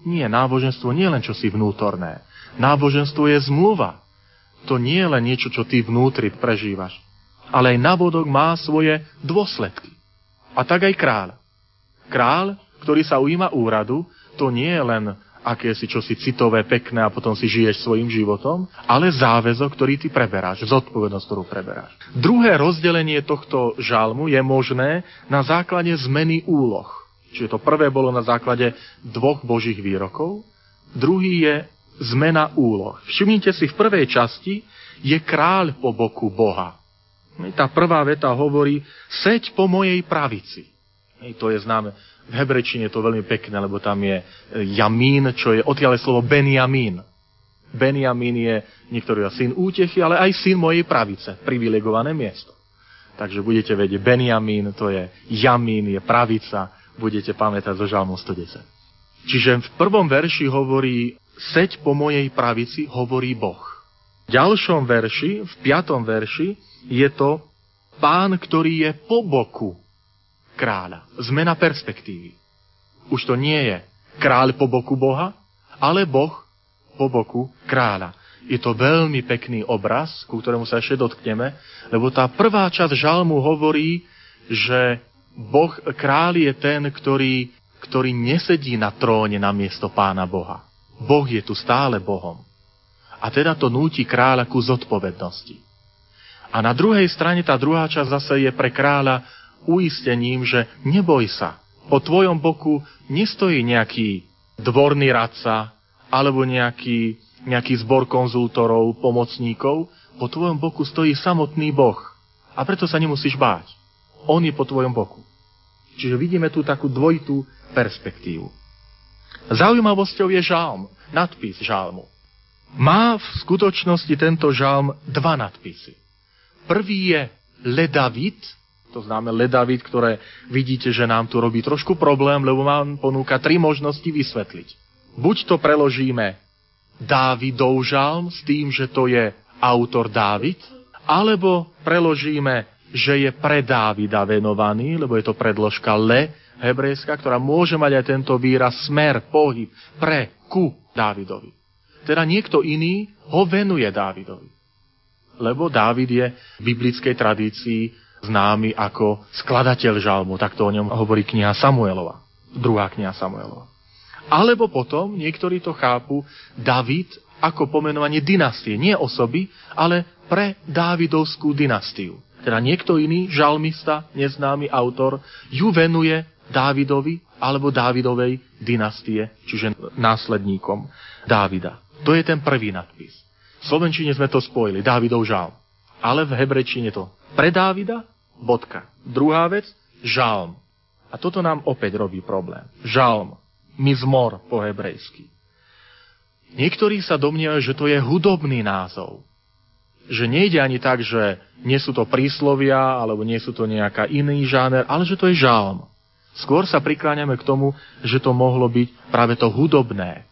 nie, náboženstvo nie je len čosi vnútorné. Náboženstvo je zmluva. To nie je len niečo, čo ty vnútri prežívaš. Ale aj nabodok má svoje dôsledky. A tak aj kráľ. Král, ktorý sa ujíma úradu, to nie je len aké si čosi citové, pekné a potom si žiješ svojim životom, ale záväzok, ktorý ty preberáš, zodpovednosť, ktorú preberáš. Druhé rozdelenie tohto žalmu je možné na základe zmeny úloh. Čiže to prvé bolo na základe dvoch božích výrokov, druhý je zmena úloh. Všimnite si, v prvej časti je kráľ po boku Boha. Tá prvá veta hovorí, seď po mojej pravici. To je známe. V hebrečine je to veľmi pekné, lebo tam je e, jamín, čo je odtiaľ slovo Benjamín. Benjamín je niektorý syn útechy, ale aj syn mojej pravice, privilegované miesto. Takže budete vedieť, Benjamín, to je jamín, je pravica, budete pamätať zo Žalmu 110. Čiže v prvom verši hovorí, seď po mojej pravici, hovorí Boh. V ďalšom verši, v piatom verši, je to pán, ktorý je po boku kráľa. Zmena perspektívy. Už to nie je kráľ po boku Boha, ale Boh po boku kráľa. Je to veľmi pekný obraz, ku ktorému sa ešte dotkneme, lebo tá prvá časť žalmu hovorí, že Boh, kráľ je ten, ktorý, ktorý nesedí na tróne na miesto pána Boha. Boh je tu stále Bohom. A teda to núti kráľa ku zodpovednosti. A na druhej strane tá druhá časť zase je pre kráľa uistením, že neboj sa, po tvojom boku nestojí nejaký dvorný radca alebo nejaký nejaký zbor konzultorov, pomocníkov, po tvojom boku stojí samotný Boh. A preto sa nemusíš báť. On je po tvojom boku. Čiže vidíme tu takú dvojitú perspektívu. Zaujímavosťou je žalm, nadpis žalmu. Má v skutočnosti tento žalm dva nadpisy. Prvý je Ledavit, to znamená Ledavit, ktoré vidíte, že nám tu robí trošku problém, lebo mám ponúka tri možnosti vysvetliť. Buď to preložíme Dávidov žalm s tým, že to je autor Dávid, alebo preložíme, že je pre Dávida venovaný, lebo je to predložka le hebrejská, ktorá môže mať aj tento výraz smer, pohyb, pre, ku Dávidovi. Teda niekto iný ho venuje Dávidovi. Lebo Dávid je v biblickej tradícii známy ako skladateľ žalmu, tak to o ňom hovorí kniha Samuelova, druhá kniha Samuelova. Alebo potom niektorí to chápu, David ako pomenovanie dynastie. Nie osoby, ale pre Dávidovskú dynastiu. Teda niekto iný, žalmista, neznámy autor, ju venuje Dávidovi alebo Dávidovej dynastie, čiže následníkom Dávida. To je ten prvý nadpis. V Slovenčine sme to spojili, Dávidov žalm. Ale v hebrečine to pre Dávida, bodka. Druhá vec, žalm. A toto nám opäť robí problém. Žalm, mizmor po hebrejsky. Niektorí sa domnievajú, že to je hudobný názov. Že nejde ani tak, že nie sú to príslovia, alebo nie sú to nejaká iný žáner, ale že to je žalm. Skôr sa prikláňame k tomu, že to mohlo byť práve to hudobné.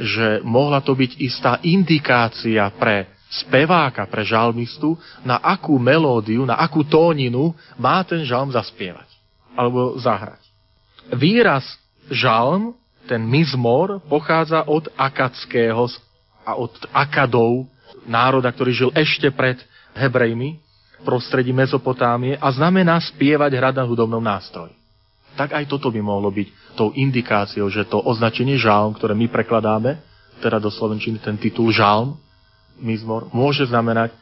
Že mohla to byť istá indikácia pre speváka, pre žalmistu, na akú melódiu, na akú tóninu má ten žalm zaspievať. Alebo zahrať. Výraz žalm ten mizmor pochádza od akadského a od akadov, národa, ktorý žil ešte pred Hebrejmi, prostredí Mezopotámie a znamená spievať hrať na hudobnom nástroji. Tak aj toto by mohlo byť tou indikáciou, že to označenie žalm, ktoré my prekladáme, teda do Slovenčiny ten titul žalm, mizmor, môže znamenať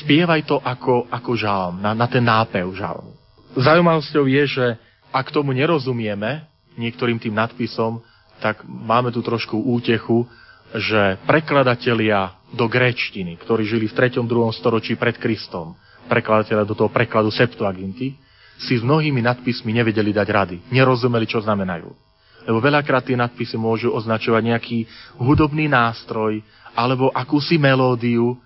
spievaj to ako, ako žalm, na, na ten nápev žalmu. Zaujímavosťou je, že ak tomu nerozumieme, niektorým tým nadpisom, tak máme tu trošku útechu, že prekladatelia do gréčtiny, ktorí žili v 3. 2. storočí pred Kristom, prekladatelia do toho prekladu Septuaginty, si s mnohými nadpismi nevedeli dať rady. Nerozumeli, čo znamenajú. Lebo veľakrát tie nadpisy môžu označovať nejaký hudobný nástroj alebo akúsi melódiu,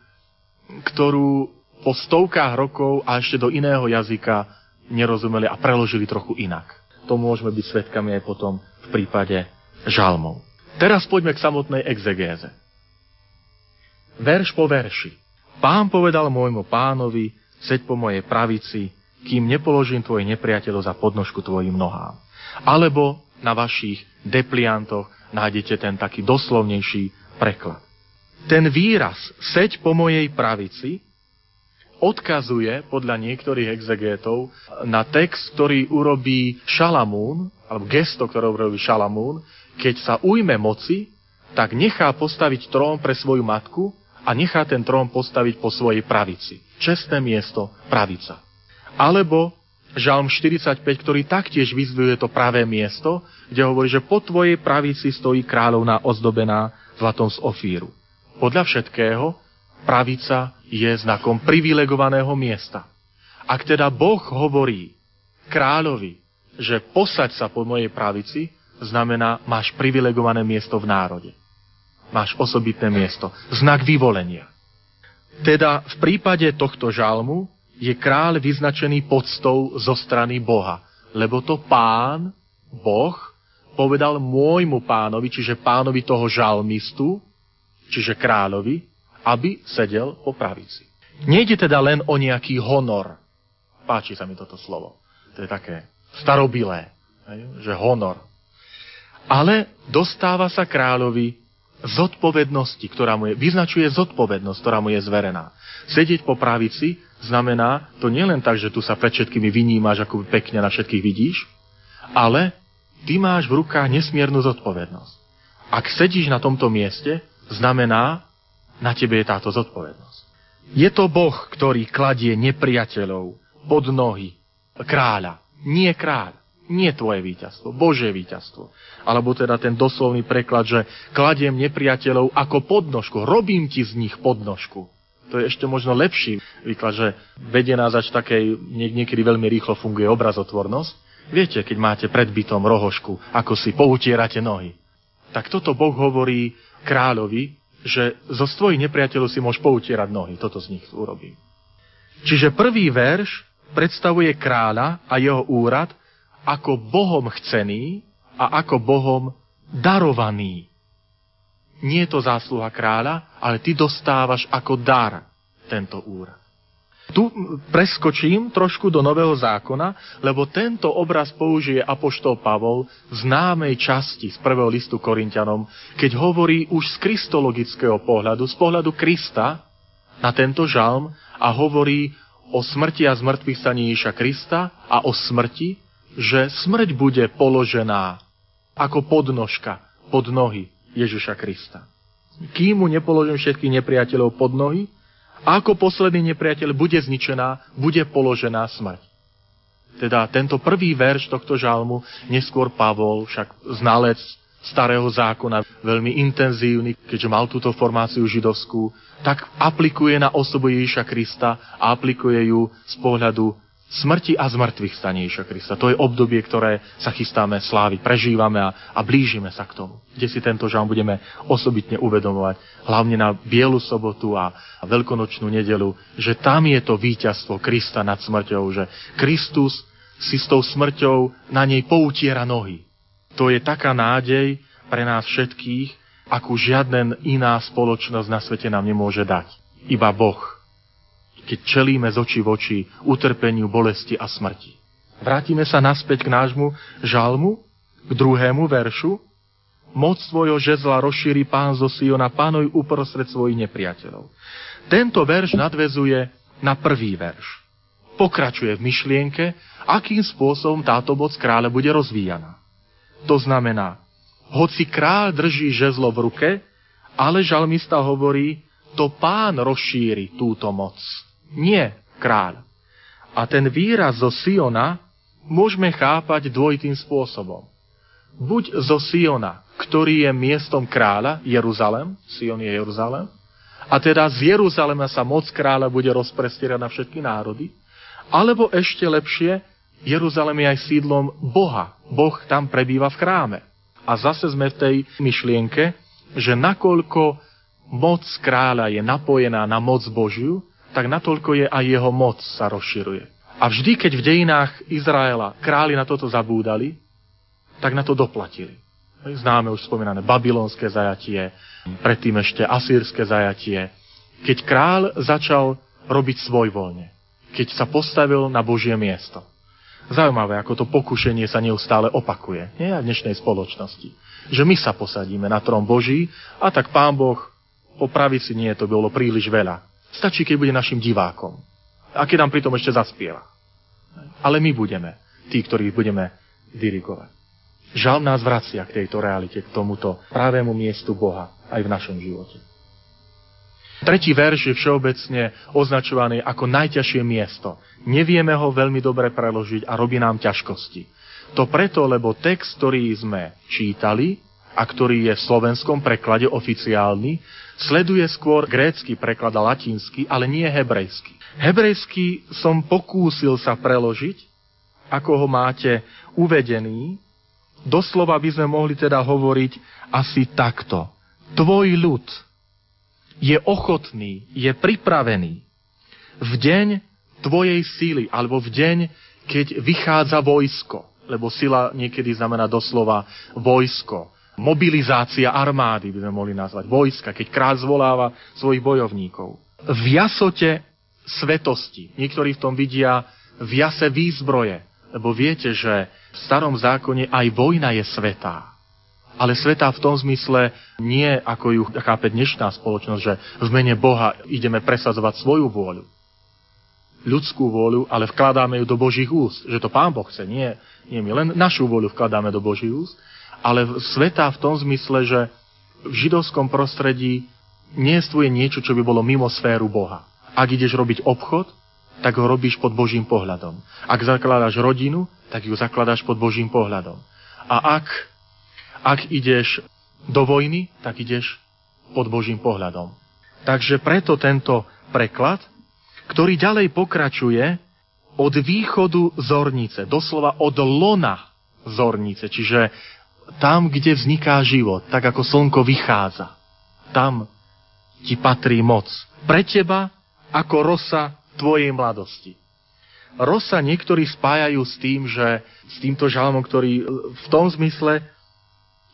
ktorú po stovkách rokov a ešte do iného jazyka nerozumeli a preložili trochu inak. To môžeme byť svetkami aj potom v prípade žalmov. Teraz poďme k samotnej exegéze. Verš po verši. Pán povedal môjmu pánovi, seď po mojej pravici, kým nepoložím tvoj nepriateľov za podnožku tvojim nohám. Alebo na vašich depliantoch nájdete ten taký doslovnejší preklad. Ten výraz seď po mojej pravici odkazuje podľa niektorých exegétov na text, ktorý urobí Šalamún, alebo gesto, ktoré urobí Šalamún, keď sa ujme moci, tak nechá postaviť trón pre svoju matku a nechá ten trón postaviť po svojej pravici. Čestné miesto, pravica. Alebo Žalm 45, ktorý taktiež vyzdvihuje to pravé miesto, kde hovorí, že po tvojej pravici stojí kráľovná ozdobená zlatom z ofíru. Podľa všetkého, pravica je znakom privilegovaného miesta. Ak teda Boh hovorí kráľovi, že posaď sa po mojej pravici, znamená, máš privilegované miesto v národe. Máš osobitné miesto. Znak vyvolenia. Teda v prípade tohto žalmu je kráľ vyznačený podstou zo strany Boha. Lebo to pán, Boh, povedal môjmu pánovi, čiže pánovi toho žalmistu, čiže kráľovi, aby sedel po pravici. Nejde teda len o nejaký honor. Páči sa mi toto slovo. To je také starobilé, že honor ale dostáva sa kráľovi zodpovednosti, ktorá mu je, vyznačuje zodpovednosť, ktorá mu je zverená. Sedieť po pravici znamená to nielen tak, že tu sa pred všetkými vynímaš, ako pekne na všetkých vidíš, ale ty máš v rukách nesmiernu zodpovednosť. Ak sedíš na tomto mieste, znamená, na tebe je táto zodpovednosť. Je to Boh, ktorý kladie nepriateľov pod nohy kráľa. Nie kráľ. Nie tvoje víťazstvo, Božie víťazstvo. Alebo teda ten doslovný preklad, že kladiem nepriateľov ako podnožku, robím ti z nich podnožku. To je ešte možno lepší výklad, že vedie nás až takej, niekedy veľmi rýchlo funguje obrazotvornosť. Viete, keď máte pred bytom rohošku, ako si poutierate nohy. Tak toto Boh hovorí kráľovi, že zo svojich nepriateľov si môžeš poutierať nohy. Toto z nich urobím. Čiže prvý verš predstavuje kráľa a jeho úrad ako Bohom chcený a ako Bohom darovaný. Nie je to zásluha kráľa, ale ty dostávaš ako dar tento úrad. Tu preskočím trošku do Nového zákona, lebo tento obraz použije Apoštol Pavol v známej časti z prvého listu Korintianom, keď hovorí už z kristologického pohľadu, z pohľadu Krista na tento žalm a hovorí o smrti a zmrtvých staní Ježiša Krista a o smrti, že smrť bude položená ako podnožka pod nohy Ježiša Krista. Kým mu nepoložím všetkých nepriateľov pod nohy, ako posledný nepriateľ bude zničená, bude položená smrť. Teda tento prvý verš tohto žalmu, neskôr Pavol, však znalec starého zákona, veľmi intenzívny, keďže mal túto formáciu židovskú, tak aplikuje na osobu Ježiša Krista a aplikuje ju z pohľadu smrti a zmrtvých stane Ježiša Krista. To je obdobie, ktoré sa chystáme sláviť, prežívame a, a blížime sa k tomu. Kde si tento žalm budeme osobitne uvedomovať, hlavne na Bielu sobotu a, a Veľkonočnú nedelu, že tam je to víťazstvo Krista nad smrťou, že Kristus si s tou smrťou na nej poutiera nohy. To je taká nádej pre nás všetkých, akú žiadna iná spoločnosť na svete nám nemôže dať. Iba Boh keď čelíme z očí v oči utrpeniu, bolesti a smrti. Vrátime sa naspäť k nášmu žalmu, k druhému veršu. Moc svojho žezla rozšíri pán zo Siona, pánuj uprostred svojich nepriateľov. Tento verš nadvezuje na prvý verš. Pokračuje v myšlienke, akým spôsobom táto moc kráľa bude rozvíjana. To znamená, hoci kráľ drží žezlo v ruke, ale žalmista hovorí, to pán rozšíri túto moc nie kráľ. A ten výraz zo Siona môžeme chápať dvojitým spôsobom. Buď zo Siona, ktorý je miestom kráľa, Jeruzalem, Sion je Jeruzalem, a teda z Jeruzalema sa moc kráľa bude rozprestierať na všetky národy, alebo ešte lepšie, Jeruzalem je aj sídlom Boha. Boh tam prebýva v chráme. A zase sme v tej myšlienke, že nakoľko moc kráľa je napojená na moc Božiu, tak natoľko je aj jeho moc sa rozširuje. A vždy, keď v dejinách Izraela králi na toto zabúdali, tak na to doplatili. Známe už spomínané babylonské zajatie, predtým ešte asýrske zajatie. Keď král začal robiť svoj voľne, keď sa postavil na Božie miesto. Zaujímavé, ako to pokušenie sa neustále opakuje. Nie v dnešnej spoločnosti. Že my sa posadíme na trón Boží a tak Pán Boh po pravici nie, to bolo príliš veľa. Stačí, keď bude našim divákom. A keď nám pritom ešte zaspieva. Ale my budeme tí, ktorí budeme dirigovať. Žal nás vracia k tejto realite, k tomuto pravému miestu Boha aj v našom živote. Tretí verš je všeobecne označovaný ako najťažšie miesto. Nevieme ho veľmi dobre preložiť a robí nám ťažkosti. To preto, lebo text, ktorý sme čítali a ktorý je v slovenskom preklade oficiálny, Sleduje skôr grécky preklad a latínsky, ale nie hebrejský. Hebrejský som pokúsil sa preložiť, ako ho máte uvedený. Doslova by sme mohli teda hovoriť asi takto. Tvoj ľud je ochotný, je pripravený v deň tvojej síly, alebo v deň, keď vychádza vojsko, lebo sila niekedy znamená doslova vojsko mobilizácia armády, by sme mohli nazvať, vojska, keď král zvoláva svojich bojovníkov. V jasote svetosti. Niektorí v tom vidia v jase výzbroje, lebo viete, že v starom zákone aj vojna je svetá. Ale svetá v tom zmysle nie, ako ju chápe dnešná spoločnosť, že v mene Boha ideme presadzovať svoju vôľu, ľudskú vôľu, ale vkladáme ju do Božích úst. Že to Pán Boh chce, nie, nie my. Len našu vôľu vkladáme do Božích úst ale sveta v tom zmysle, že v židovskom prostredí neestvuje niečo, čo by bolo mimo sféru Boha. Ak ideš robiť obchod, tak ho robíš pod Božím pohľadom. Ak zakladáš rodinu, tak ju zakladáš pod Božím pohľadom. A ak, ak ideš do vojny, tak ideš pod Božím pohľadom. Takže preto tento preklad, ktorý ďalej pokračuje od východu zornice, doslova od lona zornice, čiže tam, kde vzniká život, tak ako slnko vychádza. Tam ti patrí moc. Pre teba ako rosa tvojej mladosti. Rosa niektorí spájajú s tým, že s týmto žalmom, ktorý v tom zmysle,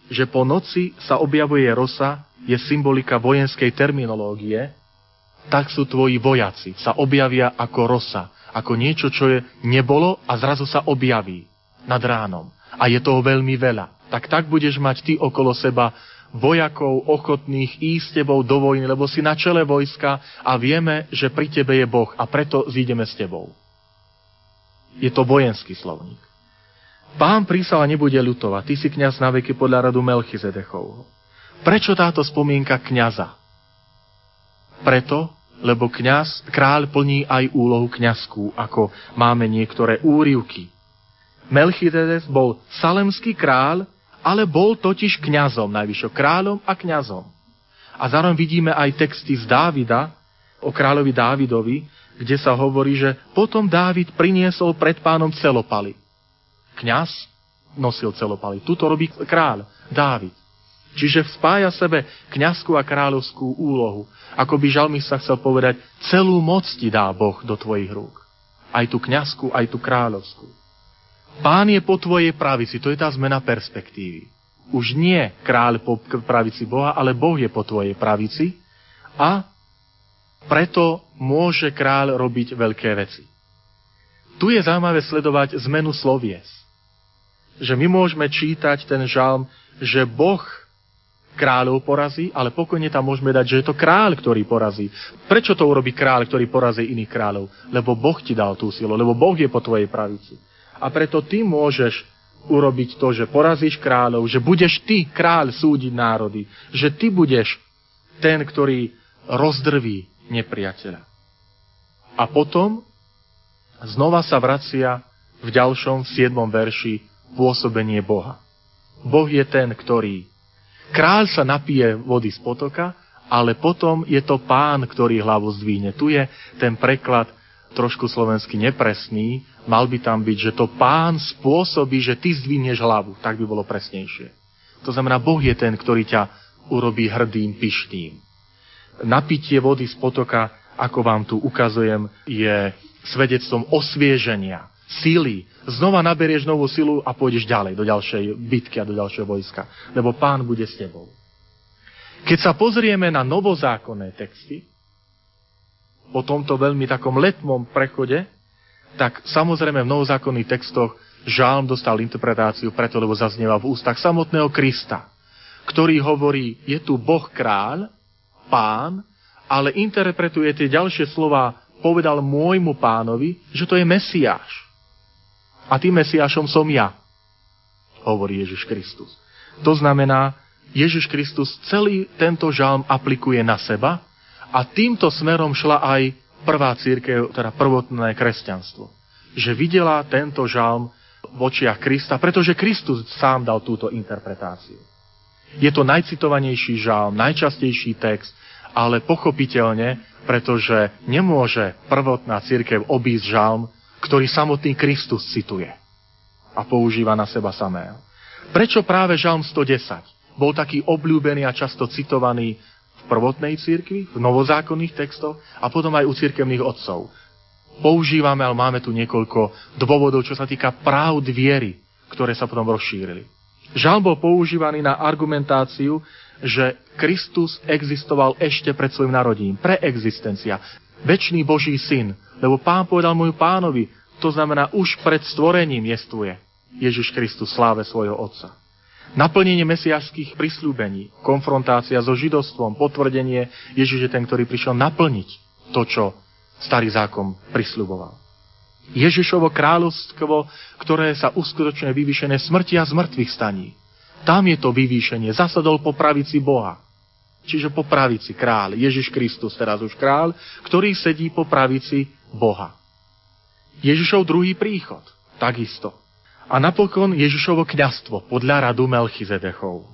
že po noci sa objavuje rosa, je symbolika vojenskej terminológie, tak sú tvoji vojaci, sa objavia ako rosa, ako niečo, čo je nebolo a zrazu sa objaví nad ránom. A je toho veľmi veľa. Tak tak budeš mať ty okolo seba vojakov ochotných ísť s tebou do vojny, lebo si na čele vojska a vieme, že pri tebe je Boh a preto zídeme s tebou. Je to vojenský slovník. Pán prísala nebude ľutovať, ty si kňaz na veky podľa radu Melchizedechovho. Prečo táto spomienka kňaza? Preto, lebo kňaz, kráľ plní aj úlohu kňazskú, ako máme niektoré úrivky. Melchizedek bol salemský kráľ, ale bol totiž kňazom, najvyššou kráľom a kňazom. A zároveň vidíme aj texty z Dávida, o kráľovi Dávidovi, kde sa hovorí, že potom Dávid priniesol pred pánom celopaly. Kňaz nosil celopaly. Tuto robí kráľ, Dávid. Čiže spája sebe kňazskú a kráľovskú úlohu. Ako by sa chcel povedať, celú moc ti dá Boh do tvojich rúk. Aj tú kňazskú, aj tú kráľovskú. Pán je po tvojej pravici, to je tá zmena perspektívy. Už nie kráľ po pravici Boha, ale Boh je po tvojej pravici a preto môže kráľ robiť veľké veci. Tu je zaujímavé sledovať zmenu slovies. Že my môžeme čítať ten žalm, že Boh kráľov porazí, ale pokojne tam môžeme dať, že je to kráľ, ktorý porazí. Prečo to urobí kráľ, ktorý porazí iných kráľov? Lebo Boh ti dal tú silu, lebo Boh je po tvojej pravici. A preto ty môžeš urobiť to, že porazíš kráľov, že budeš ty kráľ súdiť národy, že ty budeš ten, ktorý rozdrví nepriateľa. A potom znova sa vracia v ďalšom, v 7. verši pôsobenie Boha. Boh je ten, ktorý kráľ sa napije vody z potoka, ale potom je to pán, ktorý hlavu zdvíne. Tu je ten preklad trošku slovenský nepresný, mal by tam byť, že to pán spôsobí, že ty zdvinieš hlavu. Tak by bolo presnejšie. To znamená, Boh je ten, ktorý ťa urobí hrdým, pyšným napitie vody z potoka, ako vám tu ukazujem, je svedectvom osvieženia, síly. Znova naberieš novú silu a pôjdeš ďalej do ďalšej bitky a do ďalšieho vojska, lebo pán bude s tebou. Keď sa pozrieme na novozákonné texty, po tomto veľmi takom letmom prechode, tak samozrejme v novozákonných textoch žálm dostal interpretáciu preto, lebo zaznieva v ústach samotného Krista, ktorý hovorí, je tu Boh kráľ, pán, ale interpretuje tie ďalšie slova, povedal môjmu pánovi, že to je Mesiáš. A tým Mesiášom som ja, hovorí Ježiš Kristus. To znamená, Ježiš Kristus celý tento žalm aplikuje na seba a týmto smerom šla aj prvá církev, teda prvotné kresťanstvo. Že videla tento žalm v očiach Krista, pretože Kristus sám dal túto interpretáciu. Je to najcitovanejší žalm, najčastejší text, ale pochopiteľne, pretože nemôže prvotná církev obísť žalm, ktorý samotný Kristus cituje a používa na seba samého. Prečo práve žalm 110 bol taký obľúbený a často citovaný v prvotnej církvi, v novozákonných textoch a potom aj u církevných otcov? Používame, ale máme tu niekoľko dôvodov, čo sa týka práv viery, ktoré sa potom rozšírili. Žalm bol používaný na argumentáciu, že Kristus existoval ešte pred svojim narodením. Preexistencia. Večný Boží syn. Lebo pán povedal môjmu pánovi, to znamená už pred stvorením jestuje Ježiš Kristus sláve svojho Otca. Naplnenie mesiašských prislúbení, konfrontácia so židostvom, potvrdenie Ježiš je ten, ktorý prišiel naplniť to, čo starý zákon prisľuboval. Ježišovo kráľovstvo, ktoré sa uskutočňuje vyvýšené smrti a zmrtvých staní. Tam je to vyvýšenie. Zasadol po pravici Boha. Čiže po pravici kráľ. Ježiš Kristus, teraz už kráľ, ktorý sedí po pravici Boha. Ježišov druhý príchod. Takisto. A napokon Ježišovo kňastvo podľa radu Melchizedechov.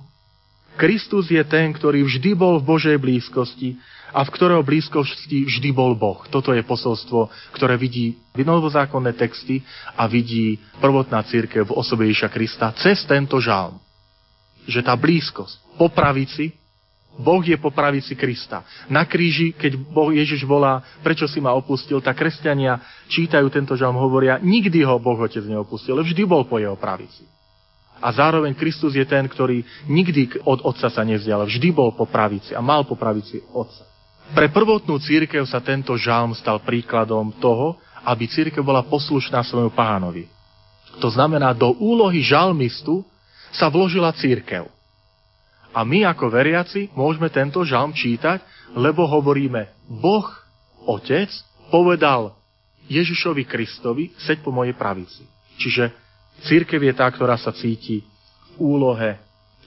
Kristus je ten, ktorý vždy bol v Božej blízkosti a v ktorého blízkosti vždy bol Boh. Toto je posolstvo, ktoré vidí novozákonné texty a vidí prvotná církev v osobe Ježiša Krista cez tento žalm. Že tá blízkosť po pravici, Boh je po pravici Krista. Na kríži, keď Boh Ježiš volá, prečo si ma opustil, tak kresťania čítajú tento žalm, hovoria, nikdy ho Boh Otec neopustil, vždy bol po jeho pravici. A zároveň Kristus je ten, ktorý nikdy od Otca sa nevzdial. Vždy bol po pravici a mal po pravici Otca. Pre prvotnú církev sa tento žalm stal príkladom toho, aby církev bola poslušná svojmu pánovi. To znamená, do úlohy žalmistu sa vložila církev. A my ako veriaci môžeme tento žalm čítať, lebo hovoríme, Boh, Otec, povedal Ježišovi Kristovi, seď po mojej pravici. Čiže Církev je tá, ktorá sa cíti v úlohe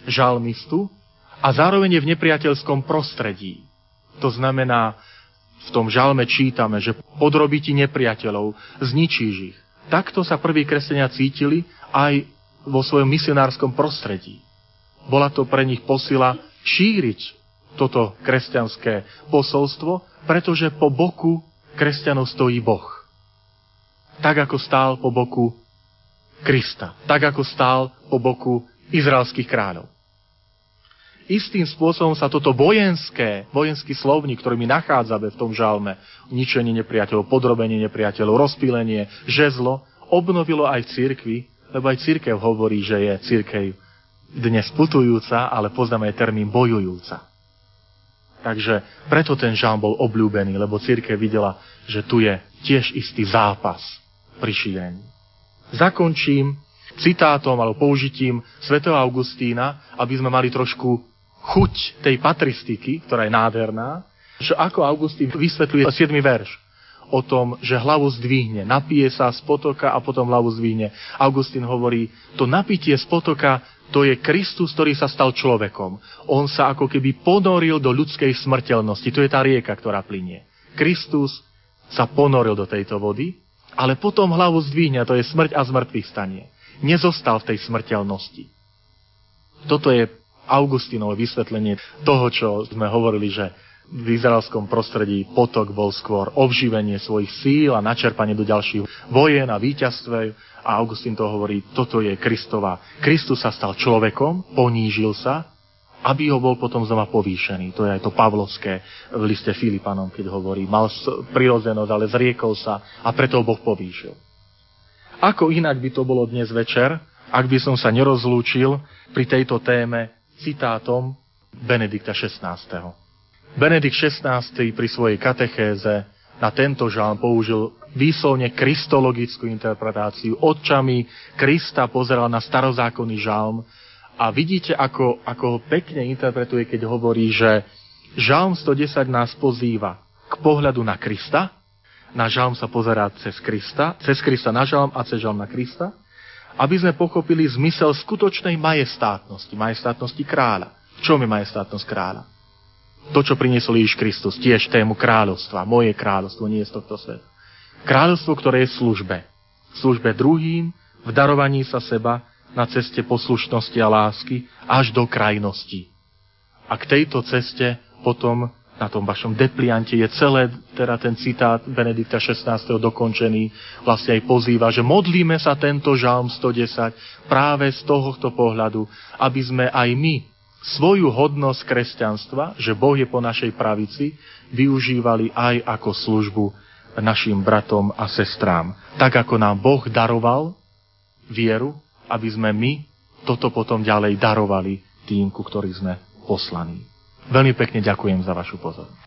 žalmistu a zároveň je v nepriateľskom prostredí. To znamená, v tom žalme čítame, že podrobí ti nepriateľov, zničíš ich. Takto sa prví kresťania cítili aj vo svojom misionárskom prostredí. Bola to pre nich posila šíriť toto kresťanské posolstvo, pretože po boku kresťanov stojí Boh. Tak ako stál po boku Krista, tak ako stál po boku izraelských kráľov. Istým spôsobom sa toto vojenské, vojenský slovník, ktorý my nachádzame v tom žalme, ničenie nepriateľov, podrobenie nepriateľov, rozpílenie, žezlo, obnovilo aj v cirkvi, lebo aj církev hovorí, že je církev dnes putujúca, ale poznáme aj termín bojujúca. Takže preto ten žalm bol obľúbený, lebo církev videla, že tu je tiež istý zápas pri šírení zakončím citátom alebo použitím svätého Augustína, aby sme mali trošku chuť tej patristiky, ktorá je nádherná, že ako Augustín vysvetľuje 7. verš o tom, že hlavu zdvihne, napije sa z potoka a potom hlavu zdvihne. Augustín hovorí, to napitie z potoka, to je Kristus, ktorý sa stal človekom. On sa ako keby ponoril do ľudskej smrteľnosti. To je tá rieka, ktorá plinie. Kristus sa ponoril do tejto vody ale potom hlavu zdvihne, to je smrť a zmrtvých stanie. Nezostal v tej smrteľnosti. Toto je Augustinovo vysvetlenie toho, čo sme hovorili, že v izraelskom prostredí potok bol skôr obživenie svojich síl a načerpanie do ďalších vojen a víťazstve. A Augustín to hovorí, toto je Kristova. Kristus sa stal človekom, ponížil sa aby ho bol potom znova povýšený. To je aj to Pavlovské v liste Filipanom, keď hovorí, mal prirodzenosť, ale zriekol sa a preto ho Boh povýšil. Ako inak by to bolo dnes večer, ak by som sa nerozlúčil pri tejto téme citátom Benedikta XVI. Benedikt XVI pri svojej katechéze na tento žalm použil výslovne kristologickú interpretáciu. Očami Krista pozeral na starozákonný žalm a vidíte, ako, ako ho pekne interpretuje, keď hovorí, že Žalm 110 nás pozýva k pohľadu na Krista, na žalm sa pozerá cez Krista, cez Krista na žalm a cez žalm na Krista, aby sme pochopili zmysel skutočnej majestátnosti, majestátnosti kráľa. Čo je majestátnosť kráľa? To, čo priniesol Ježiš Kristus, tiež tému kráľovstva, moje kráľovstvo, nie z tohto sveta. Kráľovstvo, ktoré je v službe. V službe druhým, v darovaní sa seba na ceste poslušnosti a lásky až do krajnosti. A k tejto ceste potom na tom vašom depliante je celé, teda ten citát Benedikta 16. dokončený, vlastne aj pozýva, že modlíme sa tento žalm 110 práve z tohoto pohľadu, aby sme aj my svoju hodnosť kresťanstva, že Boh je po našej pravici, využívali aj ako službu našim bratom a sestrám. Tak ako nám Boh daroval vieru, aby sme my toto potom ďalej darovali tým, ku ktorých sme poslaní. Veľmi pekne ďakujem za vašu pozornosť.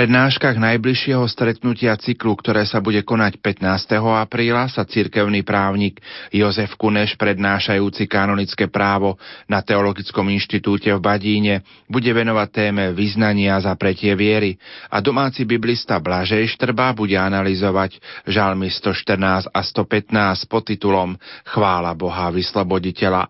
Prednáškach najbližšieho stretnutia cyklu, ktoré sa bude konať 15. apríla, sa cirkevný právnik Jozef Kuneš, prednášajúci kanonické právo na Teologickom inštitúte v Badíne, bude venovať téme vyznania za pretie viery a domáci biblista Blažej Štrba bude analyzovať žalmy 114 a 115 pod titulom Chvála Boha vysloboditeľa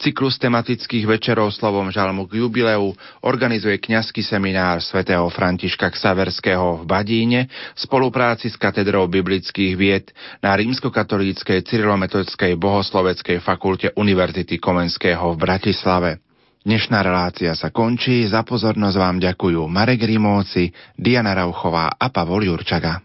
Cyklus tematických večerov slovom žalmu k jubileu organizuje kňazský seminár svätého Františka Ksaverského v Badíne v spolupráci s katedrou biblických vied na rímskokatolíckej cyrilometodickej bohosloveckej fakulte Univerzity Komenského v Bratislave. Dnešná relácia sa končí, za pozornosť vám ďakujú Marek Rimóci, Diana Rauchová a Pavol Jurčaga.